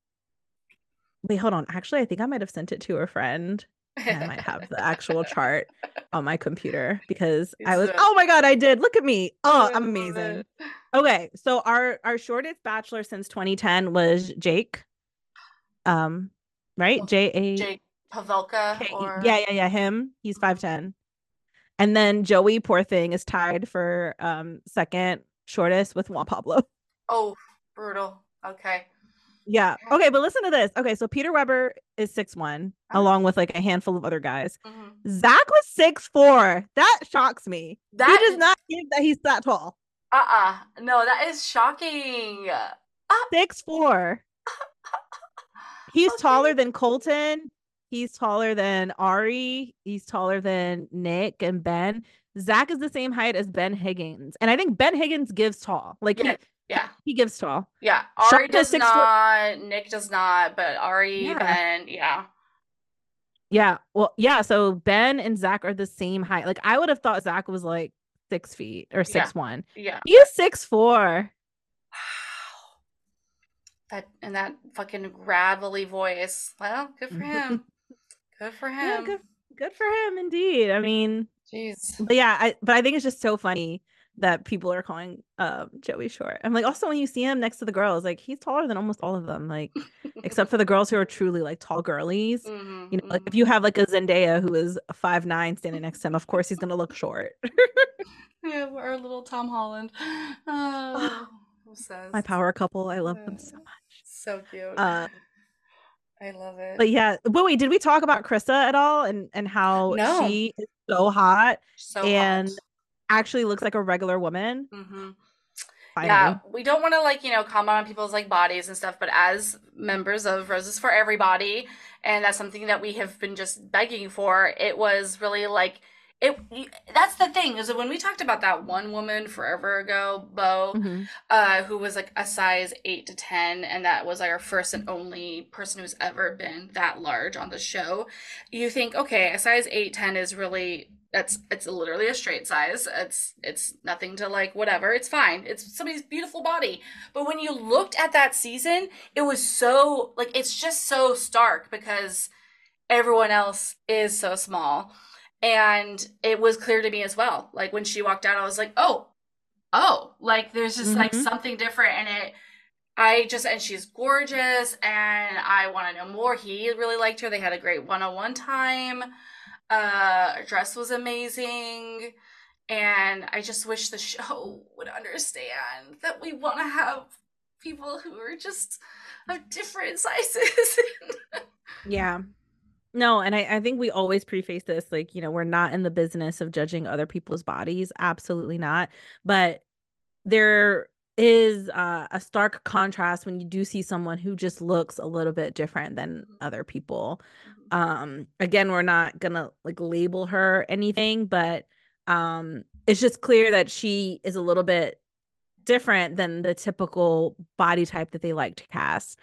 wait, hold on. Actually, I think I might have sent it to a friend. I might have the actual chart on my computer because I was. It's, uh, Oh my god, I did! Look at me. Oh, I'm amazing. Okay, so our our shortest bachelor since 2010 was Jake. Um, right? J A Jake Pavelka or yeah, yeah, yeah. Him. He's five ten. And then Joey, poor thing, is tied for um second shortest with Juan Pablo. Oh, brutal. Okay. Yeah. Okay, but listen to this. Okay, so Peter Weber is six one, Uh-huh. along with like a handful of other guys. Mhm. Zach was six four. That shocks me. That he does is- not think that he's that tall. Uh-uh. No, that is shocking. Six four. He's Okay. taller than Colton. He's taller than Ari. He's taller than Nick and Ben. Zach is the same height as Ben Higgins. And I think Ben Higgins gives tall. Like Yeah, he, Yeah. he gives tall. Yeah. Shaka Ari does six foot- not. Nick does not. But Ari, Yeah. Ben, yeah. Yeah. Well, yeah. So Ben and Zach are the same height. Like I would have thought Zach was like six feet or six one. Yeah. He is six four. Wow. That and that fucking gravelly voice. Well, good for him. Good for him. Yeah, good, good for him indeed. I mean, Jeez. but yeah, I but I think it's just so funny that people are calling um Joey short. I'm like, also when you see him next to the girls, like he's taller than almost all of them, like except for the girls who are truly like tall girlies. Mhm, You know, like mhm. if you have like a Zendaya who is five nine standing next to him, of course he's gonna look short. Yeah, our little Tom Holland. Oh. My power couple, I love them so much. So cute. Uh, I love it. But yeah, but wait, did we talk about Krista at all and and how No. she is so hot, so and hot. actually looks like a regular woman? Mhm. Yeah, we don't want to like you know comment on people's like bodies and stuff, but as members of Roses for Everybody, and that's something that we have been just begging for. It was really like it. That's the thing is that when we talked about that one woman forever ago, Bo, Mhm. uh, who was like a size eight to ten, and that was like our first and only person who's ever been that large on the show. You think, okay, a size eight ten is really that's it's literally a straight size. It's it's nothing to like whatever. It's fine. It's somebody's beautiful body. But when you looked at that season, it was so like it's just so stark because everyone else is so small. And it was clear to me as well. Like when she walked out, I was like, oh, oh, like there's just like Mhm. something different and it I just and she's gorgeous and I want to know more. He really liked her. They had a great one-on-one time. Uh her dress was amazing. And I just wish the show would understand that we want to have people who are just of different sizes. Yeah. No, and I, I think we always preface this like, you know, we're not in the business of judging other people's bodies. Absolutely not. But there is uh, a stark contrast when you do see someone who just looks a little bit different than other people. Um, again, we're not gonna like label her anything, but um, it's just clear that she is a little bit different than the typical body type that they like to cast.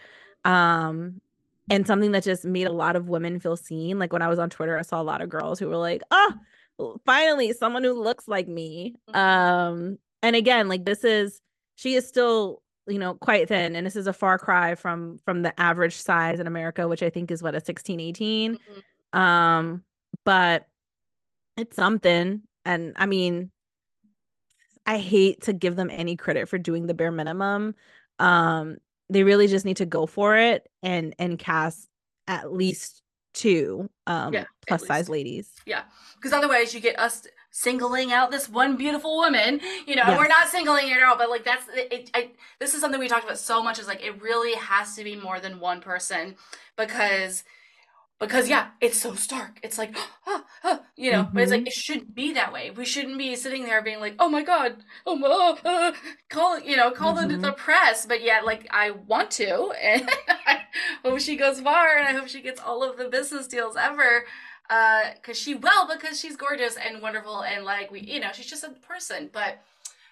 Um, and something that just made a lot of women feel seen. Like when I was on Twitter, I saw a lot of girls who were like, "Oh, finally someone who looks like me." Mhm. Um, and again, like this is she is still, you know, quite thin and this is a far cry from from the average size in America, which I think is what a 16, 18. Mhm. Um, but it's something and I mean I hate to give them any credit for doing the bare minimum. Um, they really just need to go for it and and cast at least two um Yeah, plus size ladies. Yeah, because otherwise you get us singling out this one beautiful woman. You know, Yes. we're not singling her out, but like that's it. it I, this is something we talked about so much. Is like it really has to be more than one person because because yeah, it's so stark. It's like ah, ah, you know, but it's like Mhm. it shouldn't be that way. We shouldn't be sitting there being like, oh my god, oh my, uh, uh, call you know, call the Mhm. the press. But yet, like I want to, and I hope she goes far, and I hope she gets all of the business deals ever because she will because she's gorgeous and wonderful and like we you know she's just a person but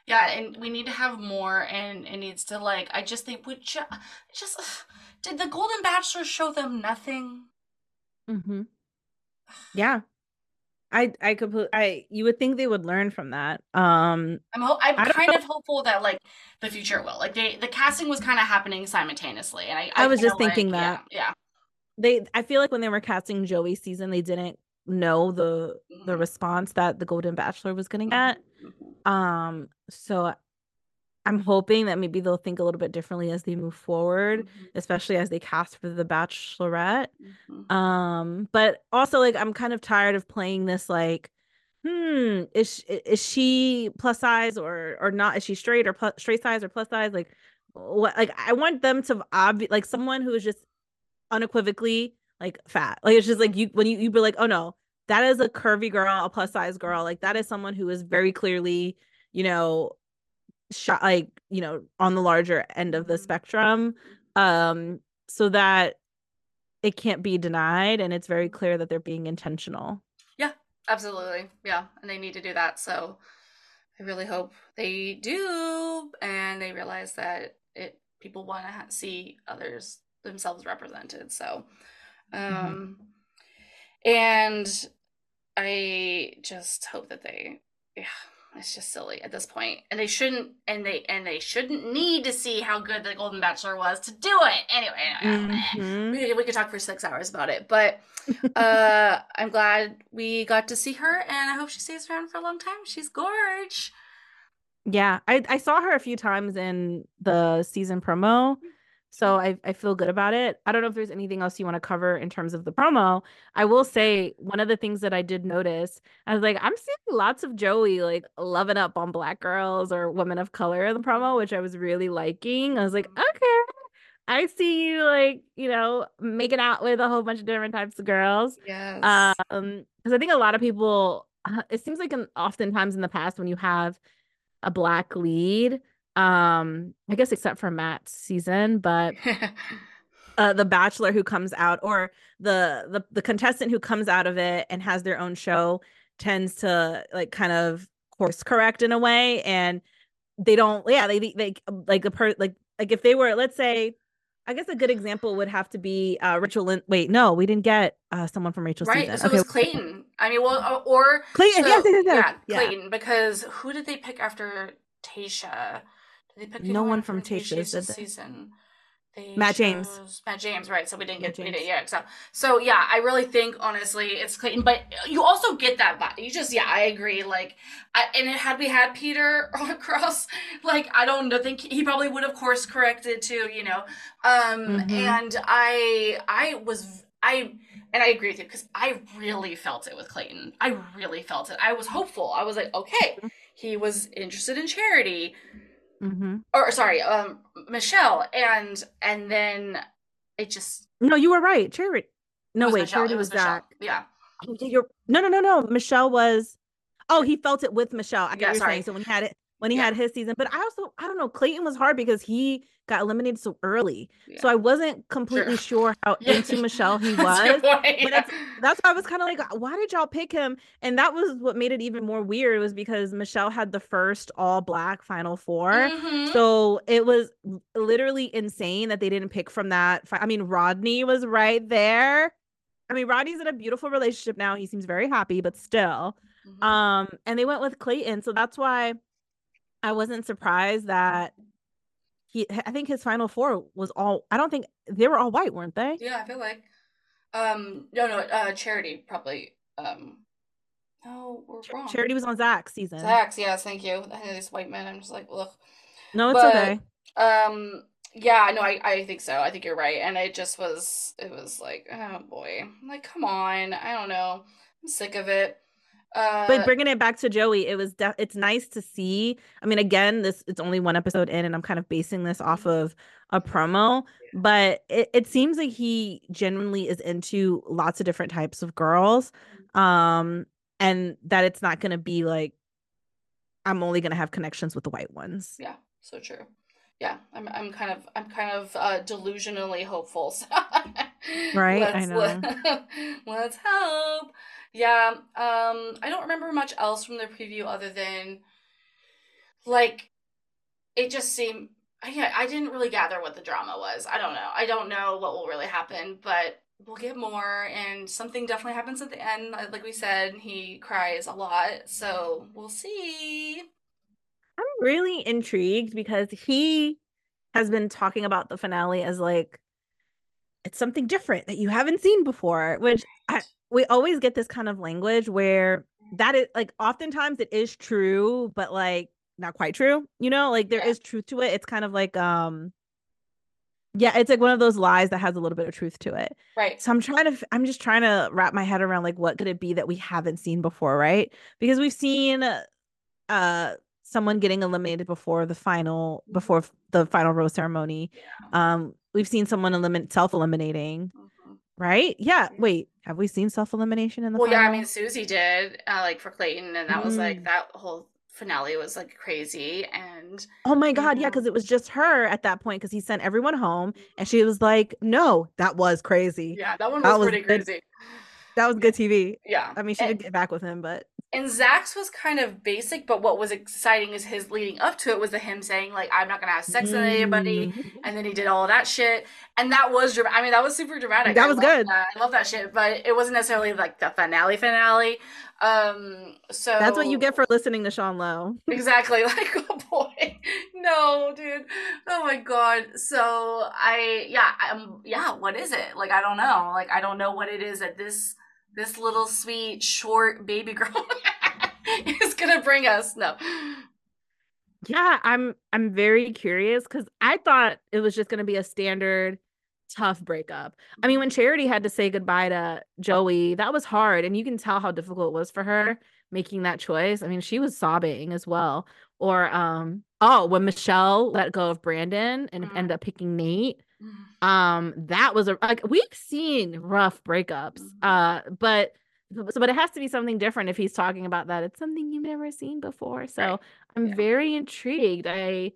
yeah and we need to have more and it needs to like i just think we ju- just did the golden bachelor show them nothing Mm-hmm. Yeah. I I completely I you would think they would learn from that. Um I'm ho- I'm kind of hopeful that like the future will. Like they the casting was kind of happening simultaneously and I I, I was just thinking like, that. Yeah, yeah. They I feel like when they were casting Joey season they didn't know the mm-hmm. the response that the Golden Bachelor was going to get. Mm-hmm. Um so I'm hoping that maybe they'll think a little bit differently as they move forward, mm-hmm. especially as they cast for the Bachelorette. Mm-hmm. Um, but also like I'm kind of tired of playing this like, hmm, is she, is she plus size or or not? Is she straight or plus, straight size or plus size? Like, what? Like I want them to obvi- like someone who is just unequivocally like fat. Like it's just like you when you you be like, oh no, that is a curvy girl, a plus size girl. Like that is someone who is very clearly, you know, shot like you know on the larger end of the mm-hmm. spectrum um so that it can't be denied and it's very clear that they're being intentional yeah absolutely yeah and they need to do that so i really hope they do and they realize that it people want to ha- see others themselves represented so mm-hmm. um mm-hmm. and i just hope that they yeah it's just silly at this point. And they shouldn't and they and they shouldn't need to see how good the golden bachelor was to do it. Anyway mm-hmm. we, we could talk for six hours about it but uh i'm glad we got to see her and i hope she stays around for a long time. She's gorge. Yeah i i saw her a few times in the season promo so I, I feel good about it. I don't know if there's anything else you want to cover in terms of the promo. I will say one of the things that I did notice, I was like, I'm seeing lots of Joey like loving up on black girls or women of color in the promo, which I was really liking. I was like, okay, I see you like, you know, making out with a whole bunch of different types of girls. Yes. Um, because I think a lot of people, uh, it seems like in, oftentimes in the past when you have a black lead, um i guess except for matt's season but uh the bachelor who comes out or the the the contestant who comes out of it and has their own show tends to like kind of course correct in a way and they don't yeah they they like the per like like if they were let's say I guess a good example would have to be uh, Rachel. Lin- Wait, no, we didn't get uh, someone from Rachel's right, season. so okay. it was Clayton. I mean, well, or Clayton. So, yes, yes, yes, yeah, Clayton. Because who did they pick after Tayshia? Did they pick no one from Tayshia's did season? They Matt James. Matt James, right? So we didn't get we did, yeah. So so yeah, I really think honestly it's Clayton, but you also get that vibe. You just yeah, I agree. Like, I, and it, had we had Peter across, like I don't know, think he probably would have course corrected too. You know, um, mm-hmm. and I I was I and I agree with you because I really felt it with Clayton. I really felt it. I was hopeful. I was like, okay, mm-hmm. he was interested in charity mm-hmm. or sorry, um, Michelle, and and then it just no, you were right, Charity. No, wait, Michelle. Charity was, was Zach. Yeah. Oh, you're no, no, no, no. Michelle was. Oh, he felt it with Michelle. I get yeah, what sorry. saying. So when he had it, when he yeah. had his season. But I also, I don't know, Clayton was hard because he got eliminated so early. Yeah. So I wasn't completely sure, sure how into Michelle he was. But that's, that's why I was kind of like, why did y'all pick him? And that was what made it even more weird was because Michelle had the first all black final 4 mm-hmm. So it was literally insane that they didn't pick from that. I mean, Rodney was right there. I mean, Rodney's in a beautiful relationship now. He seems very happy, but still. Mm-hmm. Um, and they went with Clayton. So that's why I wasn't surprised that he I think his final four was all I don't think they were all white, weren't they? Yeah, I feel like um no no uh charity probably um no we're wrong. Charity was on Zach's season. Zach's, yes, thank you. I think these white men, I'm just like, look. No, it's but, okay. Um yeah, no, I, I think so. I think you're right. And it just was it was like, oh boy. I'm like, come on. I don't know. I'm sick of it. Uh, but bringing it back to Joey, it was de- it's nice to see. I mean, again, this it's only one episode in, and I'm kind of basing this off mm-hmm. of a promo, but it, it seems like he genuinely is into lots of different types of girls, mm-hmm. um, and that it's not going to be like I'm only going to have connections with the white ones. Yeah, so true. Yeah, I'm I'm kind of I'm kind of uh, delusionally hopeful. So right, I know. Let, let's hope. Yeah, um, I don't remember much else from the preview other than like it just seemed yeah, I didn't really gather what the drama was. I don't know. I don't know what will really happen, but we'll get more. And something definitely happens at the end. Like we said, he cries a lot, so we'll see. I'm really intrigued because he has been talking about the finale as like it's something different that you haven't seen before, which I, we always get this kind of language where that is like oftentimes it is true, but like not quite true. You know, like there yeah. is truth to it. It's kind of like um yeah, it's like one of those lies that has a little bit of truth to it. Right. So I'm trying to I'm just trying to wrap my head around like what could it be that we haven't seen before, right? Because we've seen uh someone getting eliminated before the final before the final rose ceremony. Yeah. Um we've seen someone eliminate self-eliminating. Mm-hmm. Right? Yeah. Wait, have we seen self-elimination in the Well, final? yeah, I mean Susie did uh, like for Clayton and that mm. was like mm. that whole finale was like crazy and oh my god yeah because it was just her at that point because he sent everyone home and she was like no that was crazy yeah that one was, that was pretty crazy that was good tv yeah i mean she and, did get back with him but and Zach's was kind of basic, but what was exciting is his leading up to it was the him saying like I'm not gonna have sex with anybody, mm. and then he did all that shit, and that was dramatic. I mean, that was super dramatic. That was good. That. I love that shit, but it wasn't necessarily like the finale finale. Um, so that's what you get for listening to Sean Lowe. exactly. Like, oh boy, no, dude. Oh my god. So I, yeah, I'm, yeah. What is it? Like, I don't know. Like, I don't know what it is that this this little sweet short baby girl is gonna bring us. No. Yeah, I'm I'm very curious because I thought it was just gonna be a standard tough breakup. I mean, when Charity had to say goodbye to Joey, that was hard. And you can tell how difficult it was for her making that choice. I mean, she was sobbing as well. Or um, oh, when Michelle let go of Brandon and mm-hmm. ended up picking Nate. Mm-hmm. Um, that was a like we've seen rough breakups. Mm-hmm. Uh, but so but it has to be something different if he's talking about that. It's something you've never seen before. So right. I'm yeah. very intrigued. I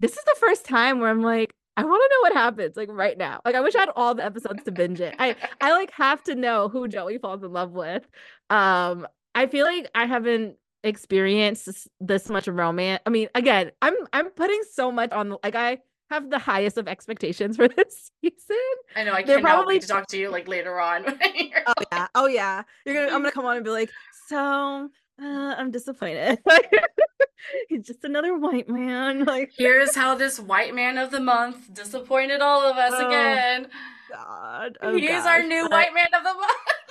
this is the first time where I'm like, I want to know what happens like right now. Like I wish I had all the episodes to binge it. I I like have to know who Joey falls in love with. Um I feel like I haven't experienced this, this much romance. I mean, again, I'm I'm putting so much on like I have the highest of expectations for this season. I know I can't probably wait to talk to you like later on. oh yeah, oh yeah. You're gonna I'm gonna come on and be like, so uh, I'm disappointed. He's just another white man. Like here's how this white man of the month disappointed all of us oh, again. God, oh, he's gosh. our new white man of the month.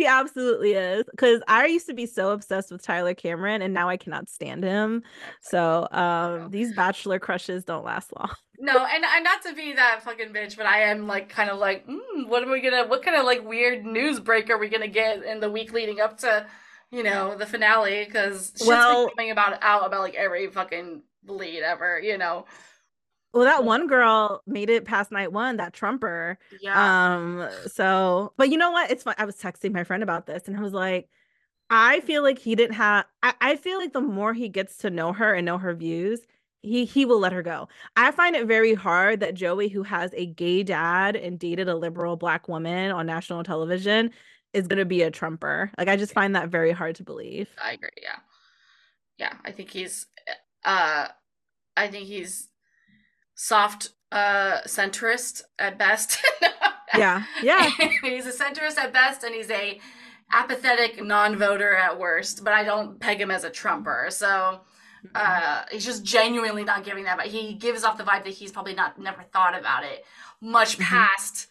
He absolutely is. Because I used to be so obsessed with Tyler Cameron, and now I cannot stand him. So um, these bachelor crushes don't last long. No, and, and not to be that fucking bitch, but I am like kind of like, mm, what are we gonna? What kind of like weird news break are we gonna get in the week leading up to, you know, the finale? Because well, coming about out about like every fucking bleed ever, you know. Well, that one girl made it past night one, that Trumper. Yeah. Um, so but you know what? It's fun. I was texting my friend about this and I was like, I feel like he didn't have I, I feel like the more he gets to know her and know her views, he he will let her go. I find it very hard that Joey, who has a gay dad and dated a liberal black woman on national television, is gonna be a Trumper. Like I just find that very hard to believe. I agree, yeah. Yeah, I think he's uh I think he's soft uh centrist at best. yeah. Yeah. he's a centrist at best and he's a apathetic non-voter at worst, but I don't peg him as a trumper. So uh he's just genuinely not giving that but he gives off the vibe that he's probably not never thought about it much mm-hmm. past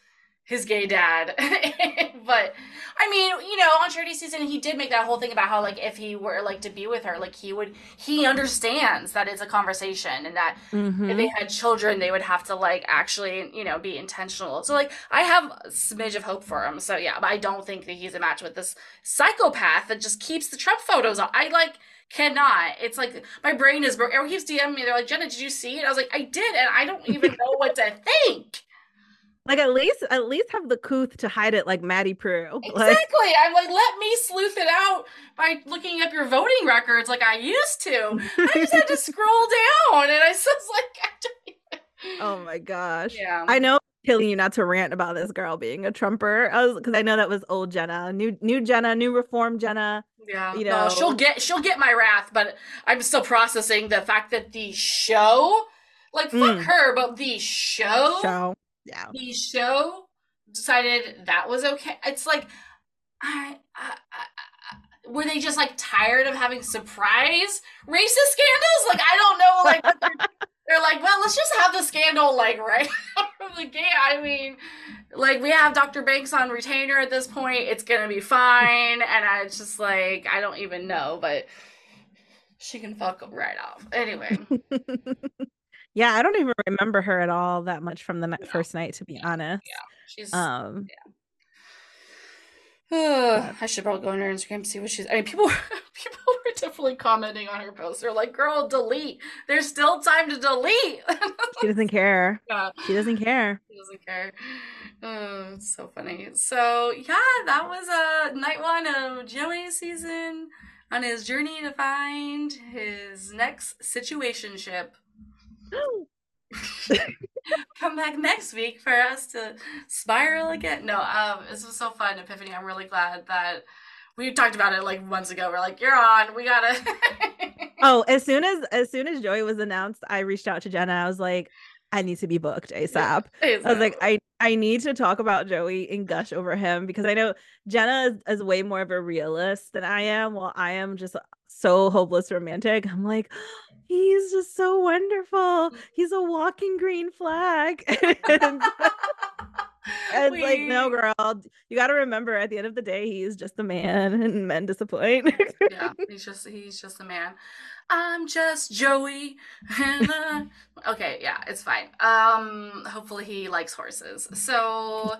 his gay dad. but I mean, you know, on charity season, he did make that whole thing about how like if he were like to be with her, like he would he understands that it's a conversation and that mm-hmm. if they had children, they would have to like actually you know be intentional. So like I have a smidge of hope for him. So yeah, but I don't think that he's a match with this psychopath that just keeps the Trump photos on. I like cannot. It's like my brain is broken. Everyone keeps DMing me. They're like, Jenna, did you see it? I was like, I did, and I don't even know what to think. Like at least at least have the couth to hide it like Maddie Prue. Exactly. Like, I'm like, let me sleuth it out by looking up your voting records like I used to. I just had to scroll down and I was like, Oh my gosh. Yeah. I know killing you not to rant about this girl being a Trumper. I was because I know that was old Jenna, new new Jenna, new reform Jenna. Yeah, you know, no, she'll get she'll get my wrath, but I'm still processing the fact that the show, like fuck mm. her, but the show, show, yeah, the show decided that was okay. It's like, I, I, I, were they just like tired of having surprise racist scandals? Like I don't know, like they're like, well, let's just have the scandal like right from the gate. I mean, like we have Dr. Banks on retainer at this point. It's gonna be fine. And I just like I don't even know, but she can fuck them right off. Anyway. yeah, I don't even remember her at all that much from the no. first night, to be honest. Yeah, she's um yeah. I should probably go on her Instagram to see what she's. I mean, people people were definitely commenting on her post. They're like, "Girl, delete. There's still time to delete." she doesn't care. Yeah. She doesn't care. She doesn't care. Oh, it's so funny. So yeah, that was a uh, night one of Joey's season on his journey to find his next situationship. come back next week for us to spiral again. No, um, this was so fun, Epiphany. I'm really glad that we talked about it like months ago. We're like, you're on. We gotta. oh, as soon as as soon as Joey was announced, I reached out to Jenna. I was like, I need to be booked ASAP. ASAP. I was like, I I need to talk about Joey and gush over him because I know Jenna is, is way more of a realist than I am. While I am just so hopeless romantic. I'm like, he's just so wonderful. He's a walking green flag. and, and like, no, girl, you got to remember at the end of the day, he's just a man and men disappoint. yeah, he's just, he's just a man. I'm just Joey. okay, yeah, it's fine. Um, hopefully he likes horses. So,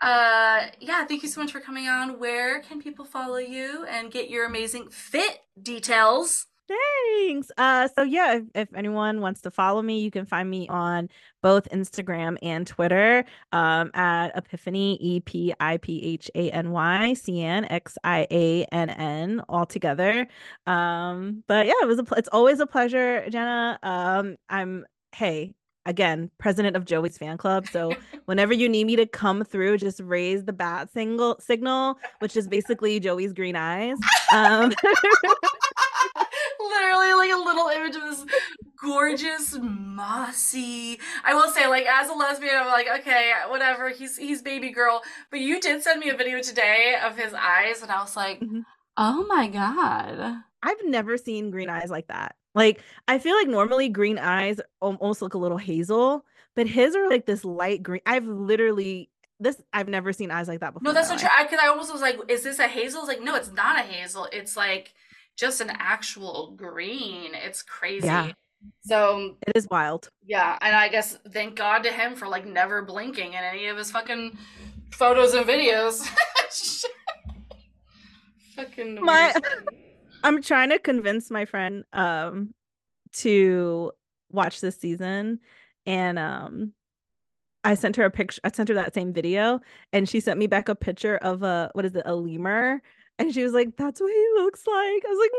uh, yeah, thank you so much for coming on. Where can people follow you and get your amazing fit details? Thanks. Uh, so yeah, if, if, anyone wants to follow me, you can find me on both Instagram and Twitter um, at Epiphany E P I P H A N Y C N X I A N N all together. Um, but yeah, it was a it's always a pleasure, Jenna. Um, I'm hey again president of Joey's fan club. So whenever you need me to come through, just raise the bat single signal, which is basically Joey's green eyes. Um, literally like a little image of this gorgeous mossy i will say like as a lesbian i'm like okay whatever he's he's baby girl but you did send me a video today of his eyes and i was like mm-hmm. oh my god i've never seen green eyes like that like i feel like normally green eyes almost look a little hazel but his are like this light green i've literally this I've never seen eyes like that before. No, that's so true. Because I, I, almost was like, "Is this a hazel?" I was like, "No, it's not a hazel. It's like just an actual green. It's crazy. Yeah. So it is wild. Yeah, and I guess thank God to him for like never blinking in any of his fucking photos and videos. fucking my I'm trying to convince my friend um to watch this season and um I sent her a picture I sent her that same video and she sent me back a picture of a what is it a lemur and she was like, That's what he looks like. I was like,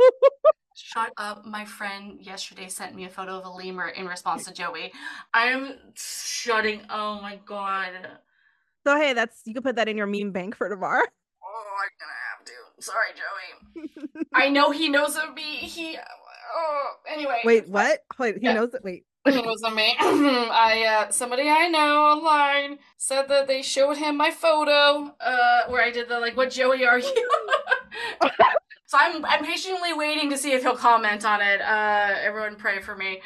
No. Shut up. My friend yesterday sent me a photo of a lemur in response to Joey. I'm shutting. Oh my God. So, hey, that's you can put that in your meme bank for tomorrow. Oh, I'm gonna have to. Sorry, Joey. I know he knows of me. He. Oh, anyway. Wait, what? Wait, he yeah. knows it. Wait. It wasn't me. I uh, somebody I know online said that they showed him my photo, uh, where I did the like, "What Joey are you?" so I'm I'm patiently waiting to see if he'll comment on it. Uh, everyone pray for me.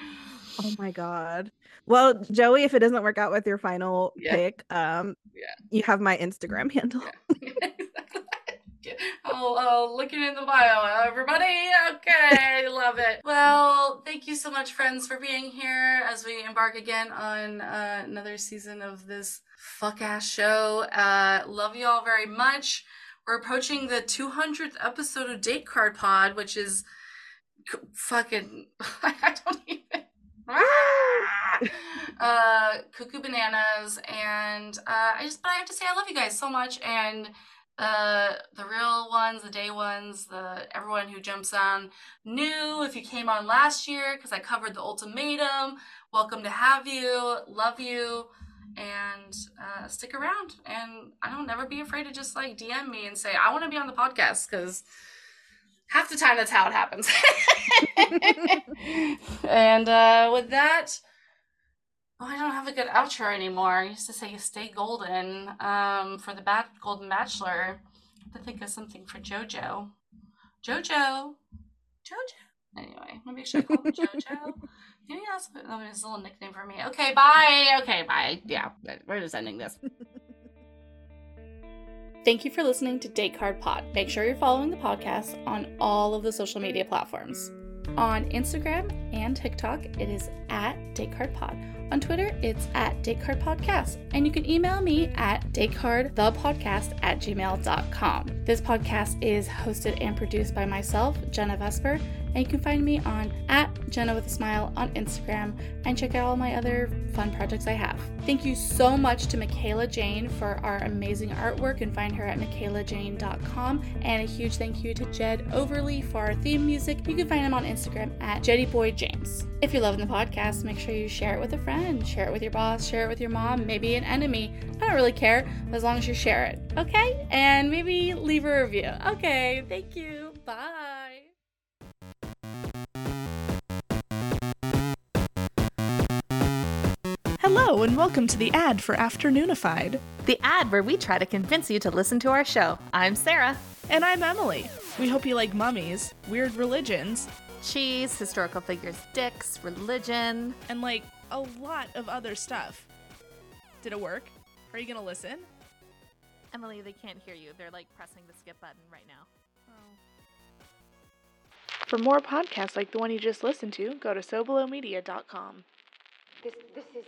Oh my god. Well, Joey, if it doesn't work out with your final yeah. pick, um, yeah. you have my Instagram handle. Yeah. I'll, I'll look it in the bio. Everybody, okay, love it. Well, thank you so much, friends, for being here as we embark again on uh, another season of this fuck ass show. Uh, love you all very much. We're approaching the 200th episode of Date Card Pod, which is fucking. I don't even. uh, cuckoo bananas, and uh, I just, but I have to say, I love you guys so much, and uh the real ones the day ones the everyone who jumps on new if you came on last year because i covered the ultimatum welcome to have you love you and uh, stick around. And I don't never be afraid to just like DM me and say I want to be on the podcast because half the time that's how it happens. and uh, with that. Oh, I don't have a good outro anymore. I used to say "Stay Golden" um, for the Bat- Golden Bachelor. I have to think of something for JoJo. JoJo, JoJo. Anyway, maybe I should call him JoJo. Maybe that's that his little nickname for me. Okay, bye. Okay, bye. Yeah, we're just ending this. Thank you for listening to Date Card Pod. Make sure you're following the podcast on all of the social media platforms. On Instagram and TikTok, it is at DateCardPod. On Twitter, it's at DateCardPodcast. And you can email me at DateCardThePodcast at gmail.com. This podcast is hosted and produced by myself, Jenna Vesper, and you can find me on at Jenna with a Smile on Instagram and check out all my other fun projects I have. Thank you so much to Mikaela Jane for our amazing artwork and find her at mikaelajane.com. And a huge thank you to Jed Overly for our theme music. You can find him on Instagram at JeddyBoyJames. If you're loving the podcast, make sure you share it with a friend, share it with your boss, share it with your mom, maybe an enemy. I don't really care as long as you share it. Okay? And maybe leave a review. Okay, thank you. Bye. And welcome to the ad for Afternoonified. The ad where we try to convince you to listen to our show. I'm Sarah. And I'm Emily. We hope you like mummies, weird religions, cheese, historical figures, dicks, religion, and like a lot of other stuff. Did it work? Are you going to listen? Emily, they can't hear you. They're like pressing the skip button right now. Oh. For more podcasts like the one you just listened to, go to SoBelowMedia.com. This, this is